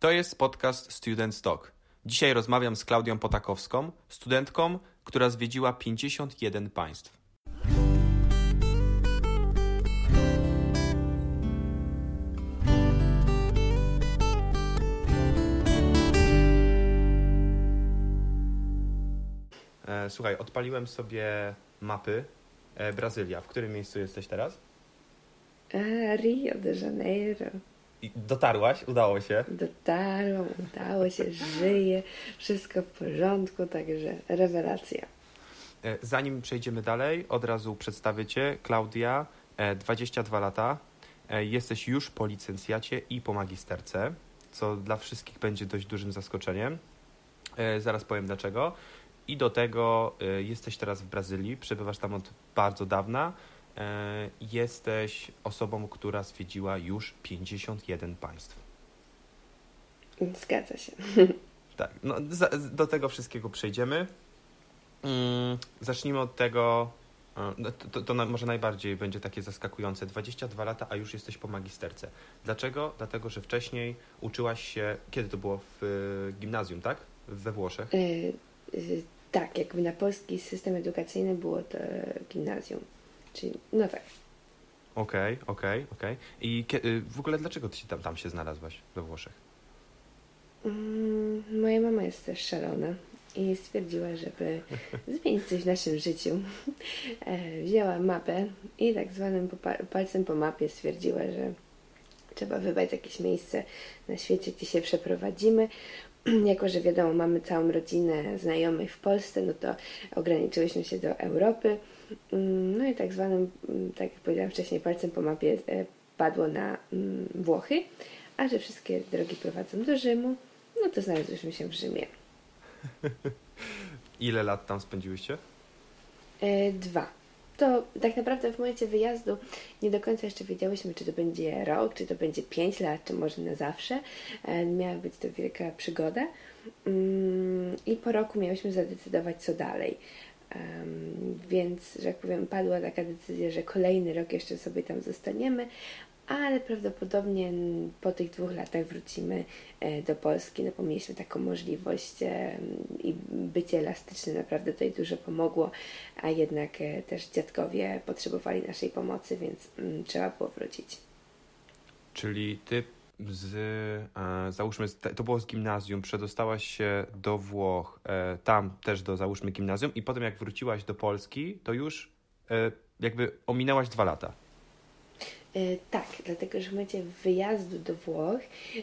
To jest podcast Student Talk. Dzisiaj rozmawiam z Klaudią Potakowską, studentką, która zwiedziła 51 państw. E, Słuchaj, odpaliłem sobie mapy e, Brazylia. W którym miejscu jesteś teraz? A, Rio de Janeiro. I dotarłaś? Udało się. Dotarłam, udało się, żyje, wszystko w porządku, także rewelacja. E, Zanim przejdziemy dalej, od razu przedstawię Cię. Klaudia, e, 22 lata. E, Jesteś już po licencjacie i po magisterce, co dla wszystkich będzie dość dużym zaskoczeniem. E, Zaraz powiem dlaczego. I do tego e, jesteś teraz w Brazylii, przebywasz tam od bardzo dawna. E, Jesteś osobą, która zwiedziła już 51 państw. Zgadza się. Tak, no, do tego wszystkiego przejdziemy. Mm, zacznijmy od tego, e, no, to, to, to może najbardziej będzie takie zaskakujące. 22 lata, a już jesteś po magisterce. Dlaczego? Dlatego, że wcześniej uczyłaś się, kiedy to było w e, gimnazjum, tak? We Włoszech. Y, y, tak, jakby na polski system edukacyjny było to gimnazjum. Czyli, no tak. Okej, okej, okej. I kie, y, w ogóle dlaczego ty się tam, tam się znalazłaś we Włoszech? Mm, Moja mama jest też szalona i stwierdziła, żeby zmienić coś w naszym życiu. E, Wzięła mapę i tak zwanym palcem po mapie stwierdziła, że trzeba wybrać jakieś miejsce na świecie, gdzie się przeprowadzimy. Jako, że wiadomo, mamy całą rodzinę znajomych w Polsce, no to ograniczyłyśmy się do Europy. Mm, No i tak zwanym, mm, tak jak powiedziałam wcześniej, palcem po mapie e, padło na mm, Włochy, a że wszystkie drogi prowadzą do Rzymu, no to znalazłyśmy się w Rzymie. Ile lat tam spędziłyście? E, dwa. To tak naprawdę w momencie wyjazdu nie do końca jeszcze wiedziałyśmy, czy to będzie rok, czy to będzie pięć lat, czy może na zawsze. E, miała być to wielka przygoda. I po roku miałyśmy zadecydować, co dalej. Więc, że jak powiem, padła taka decyzja, że kolejny rok jeszcze sobie tam zostaniemy, ale prawdopodobnie po tych dwóch latach wrócimy e, do Polski, no bo mieliśmy taką możliwość e, i bycie elastycznym naprawdę tutaj dużo pomogło, a jednak e, też dziadkowie potrzebowali naszej pomocy, więc mm, trzeba było wrócić. Czyli ty z, e, załóżmy, to było z gimnazjum, przedostałaś się do Włoch, e, tam też do, załóżmy, gimnazjum i potem jak wróciłaś do Polski, to już e, jakby ominęłaś dwa lata. E, tak, dlatego że w momencie wyjazdu do Włoch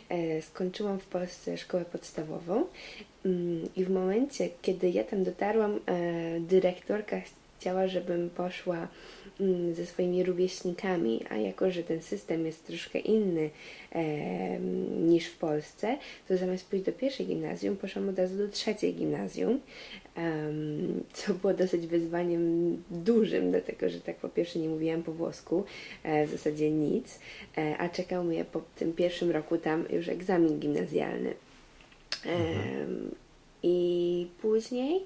e, skończyłam w Polsce szkołę podstawową mm, i w momencie, kiedy ja tam dotarłam, e, dyrektorka chciała, żebym poszła ze swoimi rówieśnikami, a jako, że ten system jest troszkę inny e, niż w Polsce, to zamiast pójść do pierwszej gimnazjum, poszłam od razu do trzeciej gimnazjum, em, co było dosyć wyzwaniem dużym, dlatego że tak po pierwsze nie mówiłam po włosku, e, w zasadzie nic, e, a czekał mnie po tym pierwszym roku tam już egzamin gimnazjalny. Em, I później,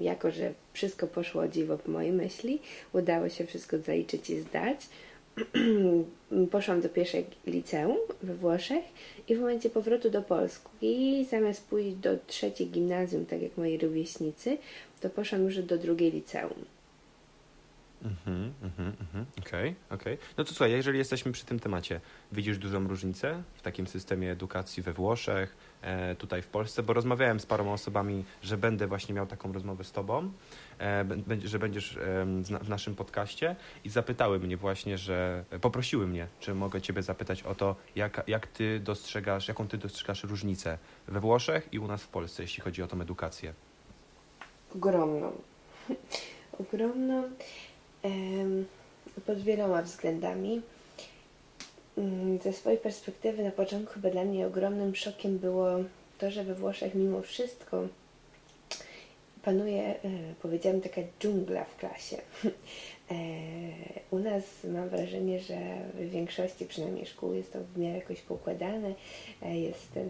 jako że wszystko poszło dziwo po mojej myśli, udało się wszystko zaliczyć i zdać. Poszłam do pierwszej liceum we Włoszech i w momencie powrotu do Polski, zamiast pójść do trzeciej gimnazjum, tak jak moi rówieśnicy, to poszłam już do drugiej liceum. Mhm, mhm, mhm. Okej, okej. No to słuchaj, jeżeli jesteśmy przy tym temacie, widzisz dużą różnicę w takim systemie edukacji we Włoszech, tutaj w Polsce, bo rozmawiałem z paroma osobami, że będę właśnie miał taką rozmowę z tobą, e, że będziesz w naszym podcaście i zapytały mnie właśnie, że poprosiły mnie, czy mogę ciebie zapytać o to, jak, jak ty dostrzegasz, jaką ty dostrzegasz różnicę we Włoszech i u nas w Polsce, jeśli chodzi o tą edukację. Ogromną. Ogromną pod wieloma względami. Mm, Ze swojej perspektywy na początku chyba dla mnie ogromnym szokiem było to, że we Włoszech mimo wszystko panuje, e, powiedziałam, taka dżungla w klasie. E, U nas mam wrażenie, że w większości przynajmniej szkół jest to w miarę jakoś poukładane. E, Jest ten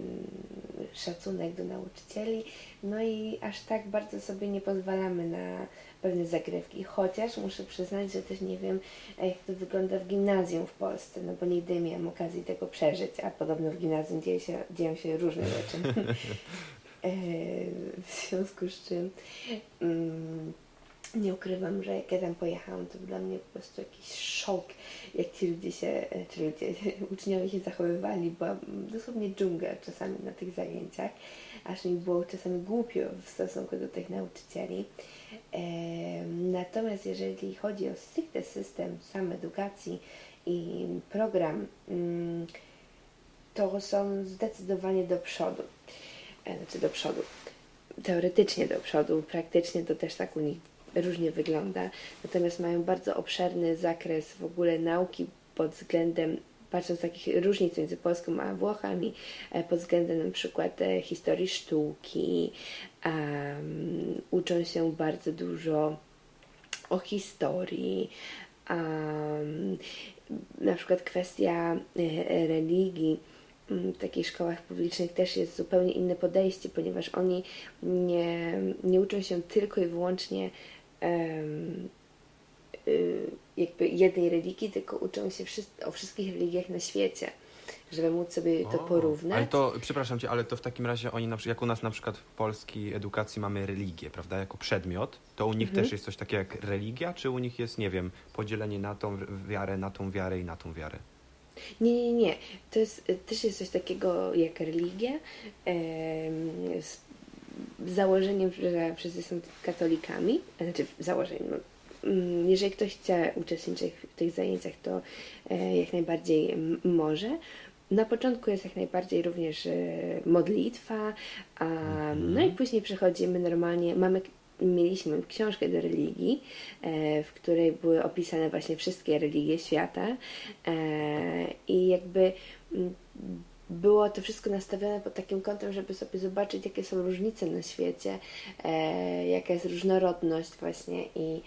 szacunek do nauczycieli, no i aż tak bardzo sobie nie pozwalamy na pewne zagrywki, chociaż muszę przyznać, że też nie wiem, jak to wygląda w gimnazjum w Polsce, no bo nigdy nie miałam okazji tego przeżyć, a podobno w gimnazjum dzieje się, dzieją się różne rzeczy. E, w związku z czym mm, nie ukrywam, że jak ja tam pojechałam, to dla mnie po prostu jakiś szok, jak ci ludzie się, e, czy ludzie, uczniowie się zachowywali, była dosłownie dżungla czasami na tych zajęciach, aż mi było czasami głupio w stosunku do tych nauczycieli. Natomiast jeżeli chodzi o stricte system sam edukacji i program, mm, to są zdecydowanie do przodu. E, znaczy do przodu. Teoretycznie do przodu, praktycznie to też tak u nich różnie wygląda. Natomiast mają bardzo obszerny zakres w ogóle nauki pod względem patrząc takich różnic między Polską a Włochami, e, pod względem na przykład e, historii sztuki, um, uczą się bardzo dużo o historii, um, na przykład kwestia e, religii w takich szkołach publicznych też jest zupełnie inne podejście, ponieważ oni nie, nie uczą się tylko i wyłącznie jakby jednej religii, tylko uczą się o wszystkich religiach na świecie, żeby móc sobie to o, porównać. Ale to, przepraszam Cię, ale to w takim razie oni, na, jak u nas na przykład w polskiej edukacji mamy religię, prawda, jako przedmiot, to u nich mhm. też jest coś takiego jak religia, czy u nich jest, nie wiem, podzielenie na tą wiarę, na tą wiarę i na tą wiarę? Nie, nie, nie. To jest, też jest coś takiego jak religia, założeniem, że wszyscy są katolikami, znaczy założeniem, no, Mm, jeżeli ktoś chce uczestniczyć w tych zajęciach, to e, jak najbardziej może. Na początku jest jak najbardziej również e, modlitwa, a, no i mhm. później przechodzimy normalnie, mamy mieliśmy książkę do religii, e, w której były opisane właśnie wszystkie religie świata i jakby mm, było to wszystko nastawione pod takim kątem, żeby sobie zobaczyć, jakie są różnice na świecie, jaka jest różnorodność właśnie i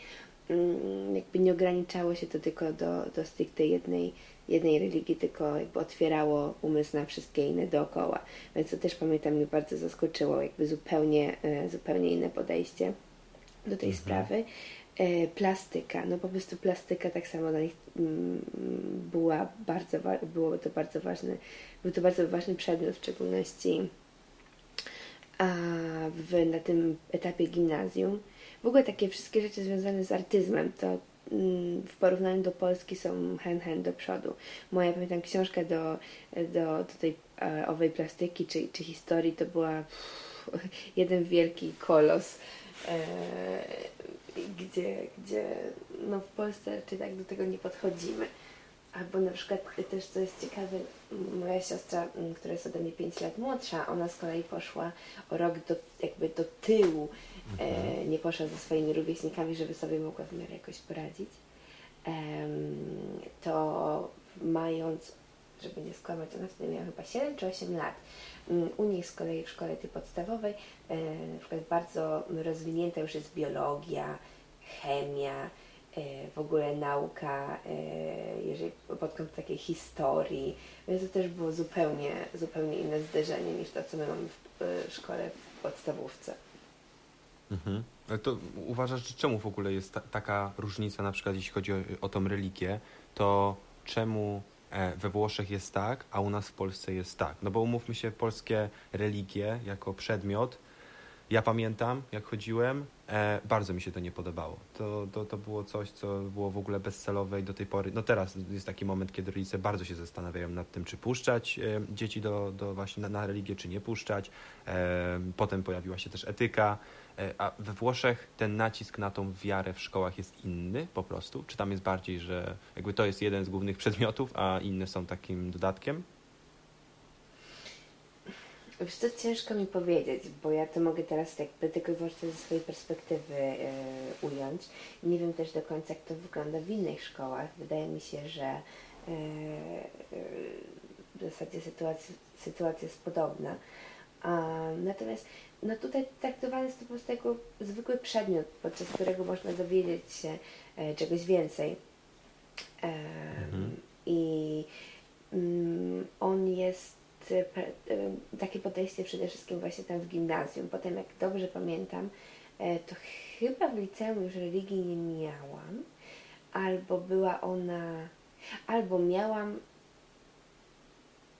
Mm, jakby nie ograniczało się to tylko do, do stricte jednej, jednej religii, tylko jakby otwierało umysł na wszystkie inne dookoła. Więc to też pamiętam mnie bardzo zaskoczyło, jakby zupełnie, e, zupełnie inne podejście do tej mhm. sprawy. E, plastyka, no po prostu plastyka tak samo dla nich mm, była bardzo, było to bardzo ważny, był to bardzo ważny przedmiot, w szczególności w, na tym etapie gimnazjum w ogóle takie wszystkie rzeczy związane z artyzmem, to mm, w porównaniu do Polski są hen hen do przodu. Moja pamiętam książka do, do, do tej e, owej plastyki czy, czy historii to była pff, jeden wielki kolos, e, gdzie, gdzie no w Polsce czy tak do tego nie podchodzimy. Albo na przykład też co jest ciekawe, moja siostra, mm, która jest ode mnie 5 lat młodsza, ona z kolei poszła o rok do, jakby do tyłu e, nie poszła ze swoimi rówieśnikami, żeby sobie mogła w miarę jakoś poradzić, e, to mając, żeby nie skłamać, ona wtedy miała chyba 7 czy 8 lat. Mm, u nich z kolei w szkole tej podstawowej e, na przykład bardzo rozwinięta już jest biologia, chemia, e, w ogóle nauka, e, jeżeli pod kątem takiej historii, więc to też było zupełnie, zupełnie inne zderzenie niż to, co my mamy w e, szkole w podstawówce. Mhm. To uważasz, że czemu w ogóle jest ta, taka różnica, na przykład jeśli chodzi o, o tą religię, to czemu e, we Włoszech jest tak, a u nas w Polsce jest tak? No bo umówmy się, polskie religie jako przedmiot ja pamiętam, jak chodziłem, e, bardzo mi się to nie podobało. To, to, to było coś, co było w ogóle bezcelowe i do tej pory, no teraz jest taki moment, kiedy rodzice bardzo się zastanawiają nad tym, czy puszczać e, dzieci do, do właśnie na, na religię, czy nie puszczać. E, potem pojawiła się też etyka. E, a we Włoszech ten nacisk na tą wiarę w szkołach jest inny po prostu? Czy tam jest bardziej, że jakby to jest jeden z głównych przedmiotów, a inne są takim dodatkiem? Wiesz co, ciężko mi powiedzieć, bo ja to mogę teraz jakby tylko i wyłącznie ze swojej perspektywy y, ująć. Nie wiem też do końca, jak to wygląda w innych szkołach. Wydaje mi się, że y, y, w zasadzie sytuacja, sytuacja jest podobna. natomiast no tutaj traktowany jest to po prostu jako zwykły przedmiot, podczas którego można dowiedzieć się e, czegoś więcej. E, mhm. I mm, on jest takie podejście przede wszystkim właśnie tam w gimnazjum. Potem, jak dobrze pamiętam, to chyba w liceum już religii nie miałam, albo była ona, albo miałam,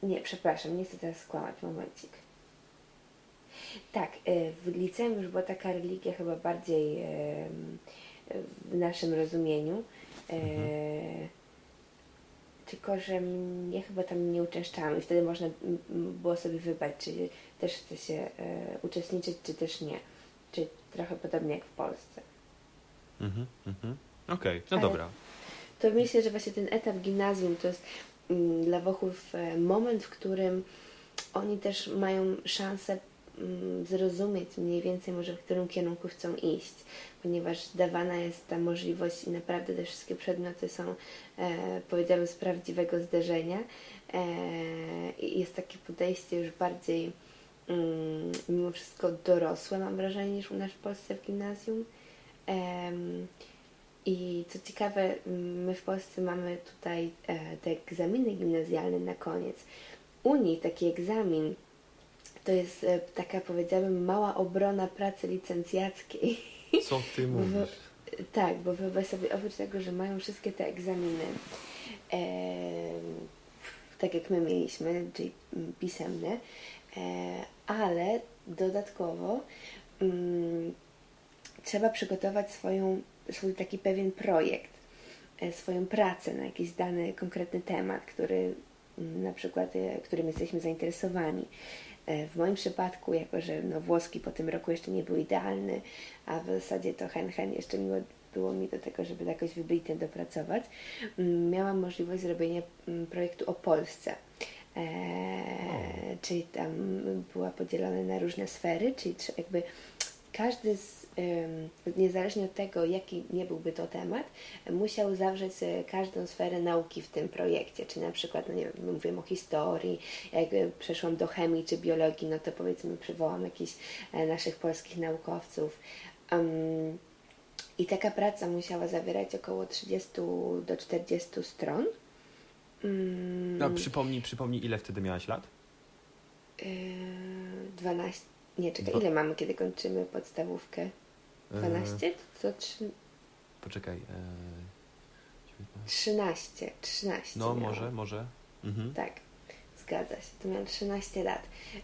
nie, przepraszam, nie chcę teraz skłamać, momencik. Tak, w liceum już była taka religia chyba bardziej w naszym rozumieniu. Mhm. Tylko, że mnie chyba tam nie uczęszczałam i wtedy można było sobie wybrać, czy też chce się e, uczestniczyć, czy też nie. Czyli trochę podobnie jak w Polsce. Mhm, mhm. Okej, okay, no Ale dobra. To myślę, że właśnie ten etap gimnazjum to jest mm, dla Włochów e, moment, w którym oni też mają szansę zrozumieć mniej więcej może w którym kierunku chcą iść, ponieważ dawana jest ta możliwość i naprawdę te wszystkie przedmioty są, e, powiedziałabym, z prawdziwego zderzenia. E, jest takie podejście już bardziej mm, mimo wszystko dorosłe, mam wrażenie, niż u nas w Polsce w gimnazjum. I co ciekawe, my w Polsce mamy tutaj e, te egzaminy gimnazjalne na koniec. U nich taki egzamin to jest e, taka, powiedziałabym, mała obrona pracy licencjackiej. Co ty mówisz? Bo, tak, bo wyobraź sobie, oprócz tego, że mają wszystkie te egzaminy, e, tak jak my mieliśmy, czyli pisemne, E, ale dodatkowo mm, trzeba przygotować swoją, swój taki pewien projekt, e, swoją pracę na jakiś dany konkretny temat, który mm, na przykład, e, którym jesteśmy zainteresowani. W moim przypadku, jako że no, włoski po tym roku jeszcze nie był idealny, a w zasadzie to hen hen jeszcze miło było mi do tego, żeby jakoś wybitnie dopracować, mm, miałam możliwość zrobienia projektu o Polsce. E, czyli tam była podzielona na różne sfery, czyli jakby każdy z, niezależnie od tego, jaki nie byłby to temat, musiał zawrzeć e, każdą sferę nauki w tym projekcie. Czyli na przykład, no nie wiem, mówiłem o historii, jak przeszłam do chemii czy biologii, no to powiedzmy przywołam jakichś e, naszych polskich naukowców. Um, I taka praca musiała zawierać około 30 do 40 stron. Mm. No, przypomnij, przypomnij, ile wtedy miałaś lat? Yy, 12. Nie, czekaj, ile mamy, kiedy kończymy podstawówkę? 12? Yy... To 3... Poczekaj. Yy... 13. 13. No, może, może. Mhm. Tak, zgadza się. To miałam 13 lat.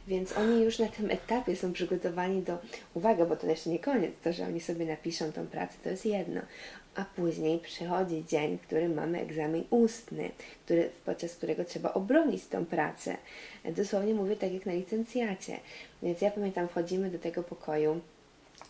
Więc oni już na tym etapie są przygotowani do. Uwaga, bo to jeszcze nie koniec. To, że oni sobie napiszą tą pracę, to jest jedno a później przychodzi dzień, w którym mamy egzamin ustny, który, podczas którego trzeba obronić tą pracę. Dosłownie mówię tak jak na licencjacie. Więc ja pamiętam, wchodzimy do tego pokoju,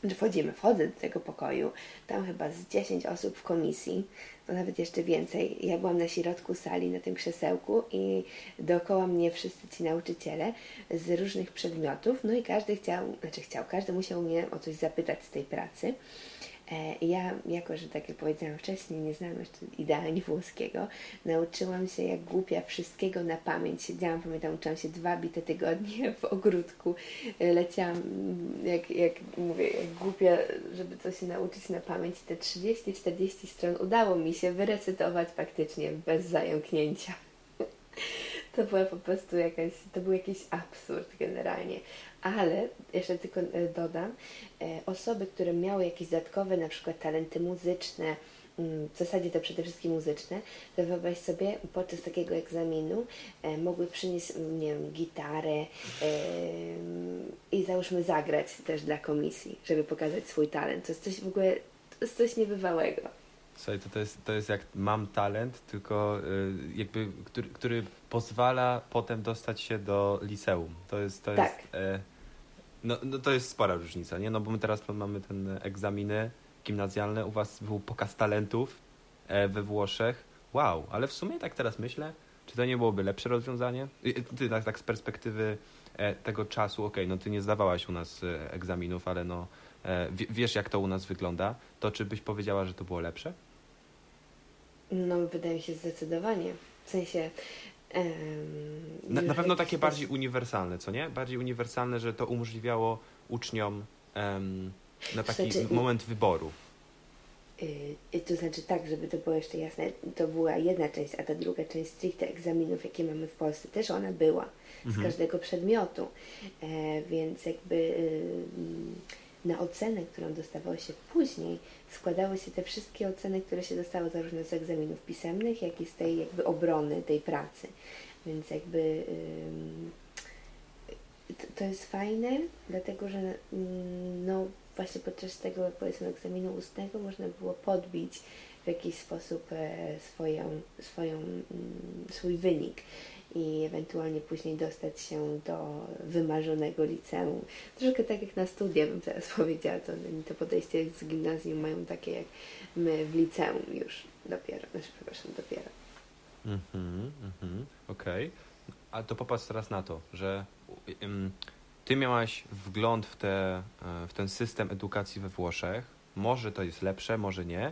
wchodzimy, wchodzę do tego pokoju, tam chyba z 10 osób w komisji, no nawet jeszcze więcej. Ja byłam na środku sali, na tym krzesełku i dookoła mnie wszyscy ci nauczyciele z różnych przedmiotów, no i każdy chciał, znaczy chciał, każdy musiał mnie o coś zapytać z tej pracy. E, ja, jako że tak jak powiedziałam wcześniej, nie znam jeszcze idealnie włoskiego, nauczyłam się jak głupia wszystkiego na pamięć. Siedziałam, pamiętam, uczyłam się dwa bite tygodnie w ogródku. E, leciałam, mm, jak, jak mówię, jak głupia, żeby coś się nauczyć na pamięć. Te 30-40 stron udało mi się wyrecytować faktycznie bez zająknięcia. To była po prostu jakaś, to był jakiś absurd generalnie. Ale, jeszcze tylko e, dodam, e, osoby, które miały jakieś dodatkowe na przykład talenty muzyczne, mm, w zasadzie to przede wszystkim muzyczne, to wyobraź sobie, podczas takiego egzaminu e, mogły przynieść, nie wiem, gitarę i załóżmy zagrać też dla komisji, żeby pokazać swój talent. To jest coś w ogóle, to jest coś niebywałego. Słuchaj, to, to, jest, to jest jak mam talent, tylko y, jakby, który, który pozwala potem dostać się do liceum. To jest, to tak. jest, no, no to jest spora różnica, nie? No bo my teraz mamy ten egzaminy gimnazjalne, u was był pokaz talentów e, we Włoszech. Wow, ale w sumie tak teraz myślę, czy to nie byłoby lepsze rozwiązanie? Ty tak, tak z perspektywy e, tego czasu, okej, okay, no ty nie zdawałaś u nas e, egzaminów, ale no wiesz jak to u nas wygląda, to czy byś powiedziała, że to było lepsze? No, wydaje mi się zdecydowanie. W sensie. na, na, pewno takie bardziej uniwersalne, co nie? Bardziej uniwersalne, że to umożliwiało uczniom na taki znaczy, moment wyboru. Yy, to znaczy tak, żeby to było jeszcze jasne, to była jedna część, a ta druga część stricte egzaminów, jakie mamy w Polsce, też ona była mhm. z każdego przedmiotu, e, więc jakby y, na ocenę, którą dostawało się później, składały się te wszystkie oceny, które się dostało zarówno z egzaminów pisemnych, jak i z tej jakby obrony tej pracy. Więc jakby to, to jest fajne, dlatego że no właśnie podczas tego powiedzmy egzaminu ustnego można było podbić w jakiś sposób e, swoją, swoją, swój wynik i ewentualnie później dostać się do wymarzonego liceum. Troszkę tak jak na studia bym teraz powiedziała, to, to podejście z gimnazjum mają takie jak my w liceum już dopiero, znaczy przepraszam, dopiero. Mhm, mhm, okej. Okay. A to popatrz teraz na to, że um, ty miałaś wgląd w, te, e, w ten system edukacji we Włoszech. Może to jest lepsze, może nie,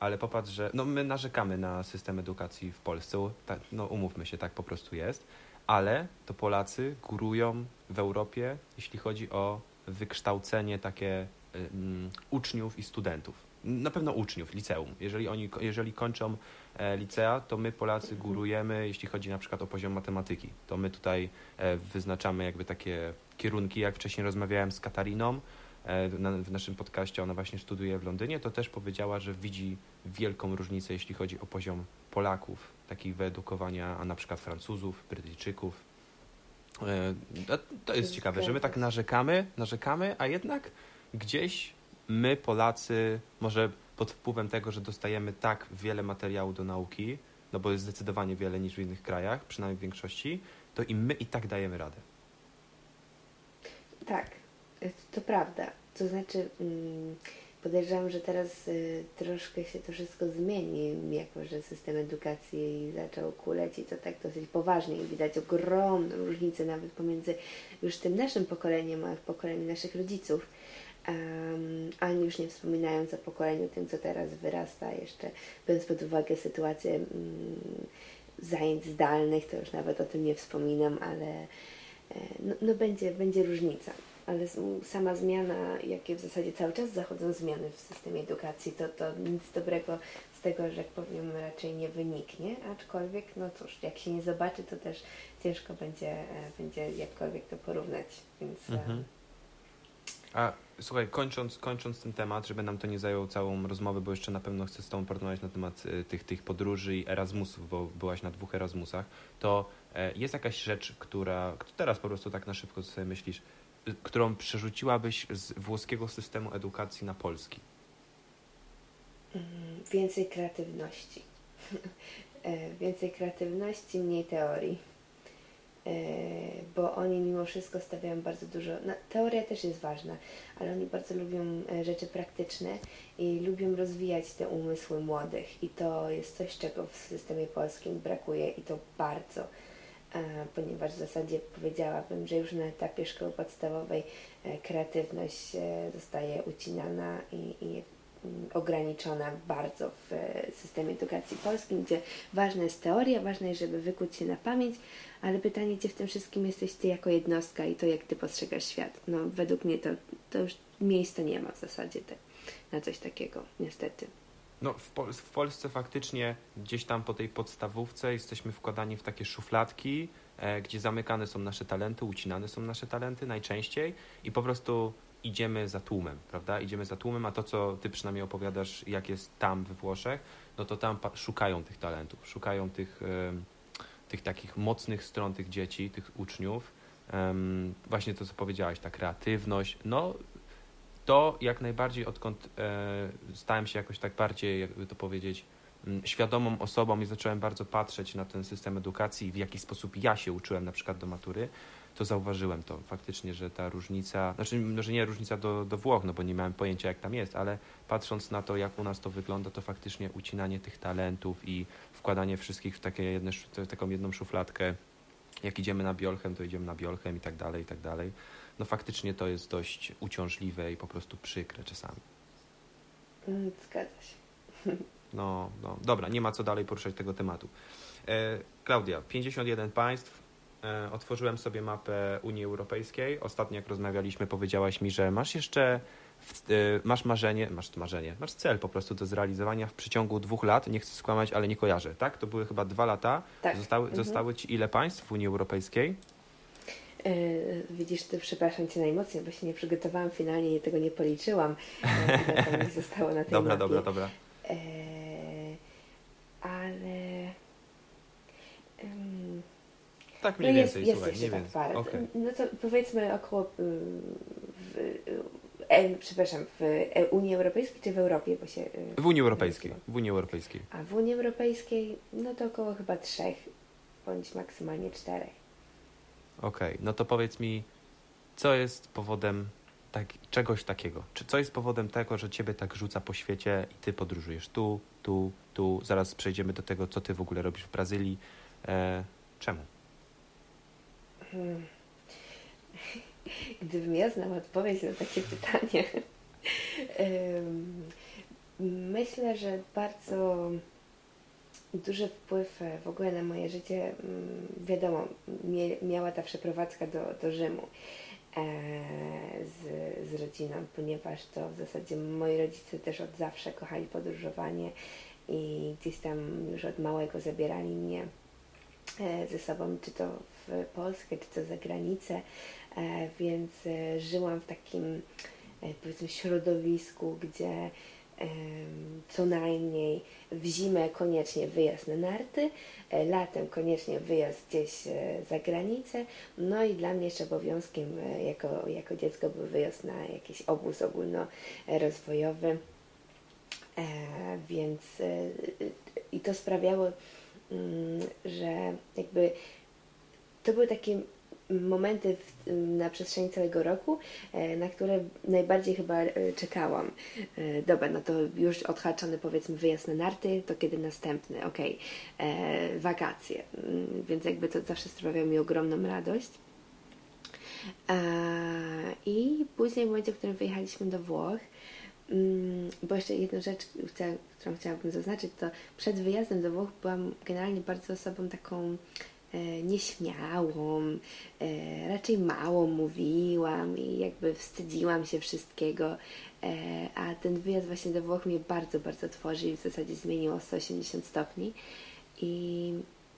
ale popatrz, że no my narzekamy na system edukacji w Polsce, tak, no umówmy się, tak po prostu jest, ale to Polacy górują w Europie, jeśli chodzi o wykształcenie takie um, uczniów i studentów. Na pewno uczniów, liceum. Jeżeli oni, jeżeli kończą e, licea, to my Polacy górujemy, jeśli chodzi na przykład o poziom matematyki. To my tutaj e, wyznaczamy jakby takie kierunki, jak wcześniej rozmawiałem z Katariną, e, w naszym podcaście, ona właśnie studiuje w Londynie, to też powiedziała, że widzi wielką różnicę, jeśli chodzi o poziom Polaków, takich wyedukowania, a na przykład Francuzów, Brytyjczyków. E, to jest ciekawe, że my tak narzekamy, narzekamy, a jednak gdzieś my, Polacy, może pod wpływem tego, że dostajemy tak wiele materiału do nauki, no bo jest zdecydowanie wiele niż w innych krajach, przynajmniej w większości, to i my i tak dajemy radę. Tak, to prawda. To znaczy, mm, podejrzewam, że teraz y, troszkę się to wszystko zmieni, jako że system edukacji zaczął kuleć i to tak dosyć poważnie i widać ogromną różnicę nawet pomiędzy już tym naszym pokoleniem, a pokoleniem naszych rodziców. Um, ani już nie wspominając o pokoleniu tym, co teraz wyrasta, jeszcze biorąc pod uwagę sytuację um, zajęć zdalnych, to już nawet o tym nie wspominam, ale E, no, no będzie, będzie różnica. Ale sama zmiana, jakie w zasadzie cały czas zachodzą zmiany w systemie edukacji, to, to nic dobrego z tego, że jak powiem, raczej nie wyniknie, aczkolwiek, no cóż, jak się nie zobaczy, to też ciężko będzie, e, będzie jakkolwiek to porównać, więc... E, mhm. A słuchaj, kończąc, kończąc ten temat, żeby nam to nie zajął całą rozmowę, bo jeszcze na pewno chcę z Tobą porozmawiać na temat tych, tych podróży i Erasmusów, bo byłaś na dwóch Erasmusach, to E, jest jakaś rzecz, która teraz po prostu tak na szybko sobie myślisz, którą przerzuciłabyś z włoskiego systemu edukacji na polski? Mm, więcej kreatywności. E, więcej kreatywności, mniej teorii. E, bo oni mimo wszystko stawiają bardzo dużo. No, teoria też jest ważna, ale oni bardzo lubią rzeczy praktyczne i lubią rozwijać te umysły młodych. I to jest coś, czego w systemie polskim brakuje i to bardzo ponieważ w zasadzie powiedziałabym, że już na etapie szkoły podstawowej e, kreatywność e, zostaje ucinana i, i mm, ograniczona bardzo w e, systemie edukacji polskim, gdzie ważna jest teoria, ważne jest, żeby wykuć się na pamięć, ale pytanie, gdzie w tym wszystkim jesteś Ty jako jednostka i to, jak Ty postrzegasz świat. No, według mnie to, to już miejsca nie ma w zasadzie te, na coś takiego, niestety. No, w, Pol w Polsce faktycznie gdzieś tam po tej podstawówce jesteśmy wkładani w takie szufladki, e, gdzie zamykane są nasze talenty, ucinane są nasze talenty najczęściej i po prostu idziemy za tłumem, prawda? Idziemy za tłumem, a to, co ty przynajmniej opowiadasz, jak jest tam we Włoszech, no to tam szukają tych talentów, szukają tych, tych takich mocnych stron tych dzieci, tych uczniów. właśnie to, co powiedziałaś, ta kreatywność. No, to jak najbardziej odkąd e, stałem się jakoś tak bardziej, jakby to powiedzieć, mm, świadomą osobą i zacząłem bardzo patrzeć na ten system edukacji i w jaki sposób ja się uczyłem na przykład do matury, to zauważyłem to faktycznie, że ta różnica, znaczy może nie różnica do, do Włoch, no bo nie miałem pojęcia jak tam jest, ale patrząc na to, jak u nas to wygląda, to faktycznie ucinanie tych talentów i wkładanie wszystkich w takie jedne, taką jedną szufladkę, jak idziemy na biolchem, to idziemy na biolchem i tak dalej, i tak dalej no faktycznie to jest dość uciążliwe i po prostu przykre czasami. Mm, zgadza się. No, no, dobra, nie ma co dalej poruszać tego tematu. E, Klaudia, 51 państw, e, otworzyłem sobie mapę Unii Europejskiej. Ostatnio jak rozmawialiśmy, powiedziałaś mi, że masz jeszcze w, e, masz marzenie, masz marzenie, masz cel po prostu do zrealizowania w przeciągu dwóch lat. Nie chcę skłamać, ale nie kojarzę, tak? To były chyba dwa lata. Tak. Zostały, Mhm. zostały ci ile państw w Unii Europejskiej? Yy, widzisz, ty przepraszam cię najmocniej, bo się nie przygotowałam finalnie i tego nie policzyłam. Yy, zostało na tej Dobra, mapie. dobra, dobra. Yy, ale... Tak no mniej jest, więcej, jest słuchaj, jeszcze mniej tak więcej. Okej. No to powiedzmy około... ym, W, e, przepraszam, w e, Unii Europejskiej czy w Europie? Bo się, yy, W Unii Europejskiej, w Unii Europejskiej. A w Unii Europejskiej, no to około chyba trzech, bądź maksymalnie czterech. Okej, no to powiedz mi, co jest powodem tak, czegoś takiego? Czy co jest powodem tego, że ciebie tak rzuca po świecie i ty podróżujesz tu, tu, tu? Zaraz przejdziemy do tego, co ty w ogóle robisz w Brazylii. E, czemu? Hmm. Gdybym ja znała odpowiedź na takie pytanie, myślę, że bardzo duży wpływ e, w ogóle na moje życie, mm, wiadomo, miała ta przeprowadzka do, do Rzymu e, z, z rodziną, ponieważ to w zasadzie moi rodzice też od zawsze kochali podróżowanie i gdzieś tam już od małego zabierali mnie e, ze sobą, czy to w Polskę, czy to za granicę, więc żyłam w takim powiedzmy środowisku, gdzie co najmniej w zimę koniecznie wyjazd na narty, e, latem koniecznie wyjazd gdzieś e, za granicę, no i dla mnie jeszcze obowiązkiem e, jako, jako dziecko był wyjazd na jakiś obóz ogólnorozwojowy, więc i to sprawiało, mm, że jakby to były takie momenty w, na przestrzeni całego roku, e, na które najbardziej chyba e, czekałam. E, Dobra, no to już odhaczony powiedzmy wyjazd na narty, to kiedy następny? Okej, e, wakacje. Mm, Więc jakby to zawsze sprawiało mi ogromną radość. I później w momencie, w którym wyjechaliśmy do Włoch, mm, bo jeszcze jedną rzecz, którą chciałabym zaznaczyć, to przed wyjazdem do Włoch byłam generalnie bardzo osobą taką nieśmiałą, e, raczej mało mówiłam i jakby wstydziłam się wszystkiego, e, a ten wyjazd właśnie do Włoch mnie bardzo, bardzo tworzy i w zasadzie zmienił o 180 stopni. I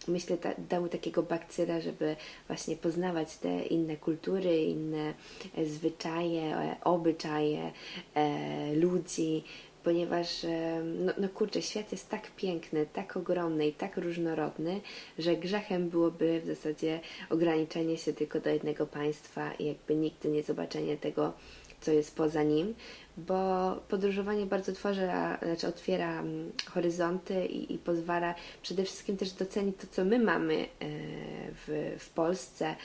myślę, ta, dał takiego bakcyla, żeby właśnie poznawać te inne kultury, inne e, zwyczaje, e, obyczaje e, ludzi, ponieważ no, no kurczę, świat jest tak piękny, tak ogromny i tak różnorodny, że grzechem byłoby w zasadzie ograniczenie się tylko do jednego państwa i jakby nigdy nie zobaczenie tego, co jest poza nim, bo podróżowanie bardzo tworzy, a- znaczy otwiera mm, horyzonty i, i pozwala przede wszystkim też docenić to, co my mamy e, w, w Polsce,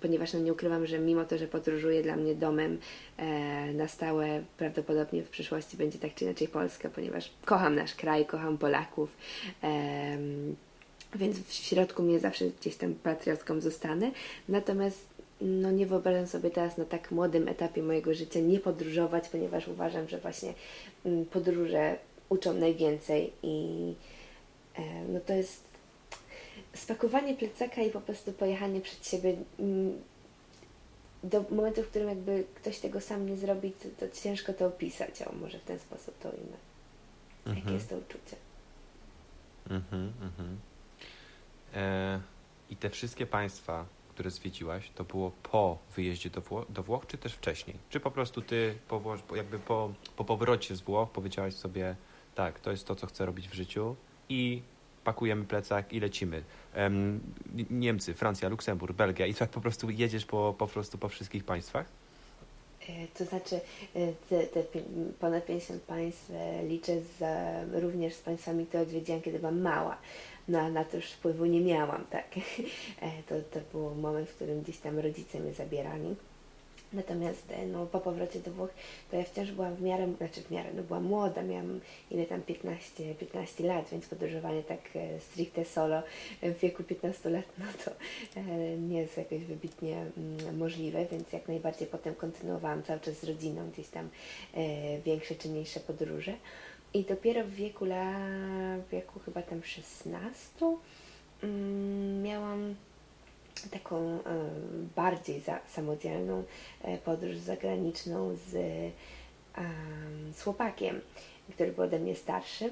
ponieważ no nie ukrywam, że mimo to, że podróżuję dla mnie domem e, na stałe, prawdopodobnie w przyszłości będzie tak czy inaczej Polska, ponieważ kocham nasz kraj, kocham Polaków. więc w środku mnie zawsze gdzieś tam patriotką zostanę. Natomiast no nie wyobrażam sobie teraz na tak młodym etapie mojego życia nie podróżować, ponieważ uważam, że właśnie mm, podróże uczą najwięcej i e, no to jest spakowanie plecaka i po prostu pojechanie przed siebie mm, do momentu, w którym jakby ktoś tego sam nie zrobi, to, to ciężko to opisać, a może w ten sposób to ujmę. Jakie Mhm. jest to uczucie? Mhm, mhm. E, I te wszystkie państwa, które zwiedziłaś, to było po wyjeździe do, Wło- do Włoch, czy też wcześniej? Czy po prostu ty po, Wło- po- jakby po, po powrocie z Włoch powiedziałaś sobie, tak, to jest to, co chcę robić w życiu i pakujemy plecak i lecimy. Em, Niemcy, Francja, Luksemburg, Belgia i tak po prostu jedziesz po, po prostu po wszystkich państwach? E, To znaczy, e, te, te ponad 50 państw e, liczę za, również z państwami, które odwiedziłam, kiedy byłam mała. Na, na to już wpływu nie miałam, tak. To, to był moment, w którym gdzieś tam rodzice mnie zabierali. Natomiast e, no, po powrocie do Włoch, to ja wciąż byłam w miarę, znaczy w miarę, no byłam młoda, miałam ile tam 15, 15 lat, więc podróżowanie tak e, stricte solo w wieku 15 lat, no to e, nie jest jakoś wybitnie mm, możliwe, więc jak najbardziej potem kontynuowałam cały czas z rodziną gdzieś tam większe czy mniejsze podróże. I dopiero w wieku, la, wieku chyba tam 16 mm, miałam taką bardziej za, samodzielną podróż zagraniczną z, z chłopakiem, który był ode mnie starszy.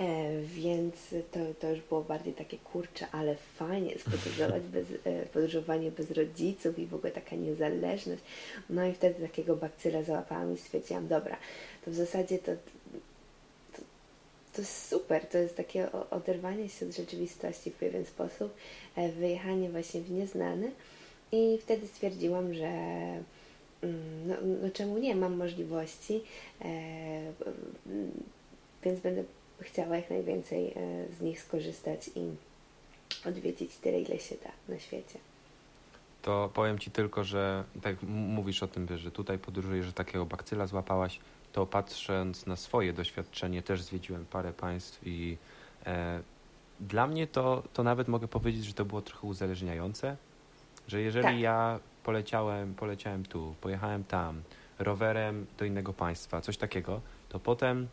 E, więc to, to już było bardziej takie kurcze, ale fajnie podróżować bez, e, podróżowanie bez rodziców i w ogóle taka niezależność. No i wtedy takiego bakcyla załapałam i stwierdziłam, dobra, to w zasadzie to, to jest super, to jest takie oderwanie się od rzeczywistości w pewien sposób, e, wyjechanie właśnie w nieznane i wtedy stwierdziłam, że mm, no, no czemu nie, mam możliwości, e, więc będę chciała jak najwięcej e, z nich skorzystać i odwiedzić tyle, ile się da na świecie. To powiem Ci tylko, że tak mówisz o tym, że tutaj podróżujesz, że takiego bakcyla złapałaś, to patrząc na swoje doświadczenie, też zwiedziłem parę państw i e, dla mnie to, to nawet mogę powiedzieć, że to było trochę uzależniające, że jeżeli tak. ja poleciałem, poleciałem tu, pojechałem tam, rowerem do innego państwa, coś takiego, to potem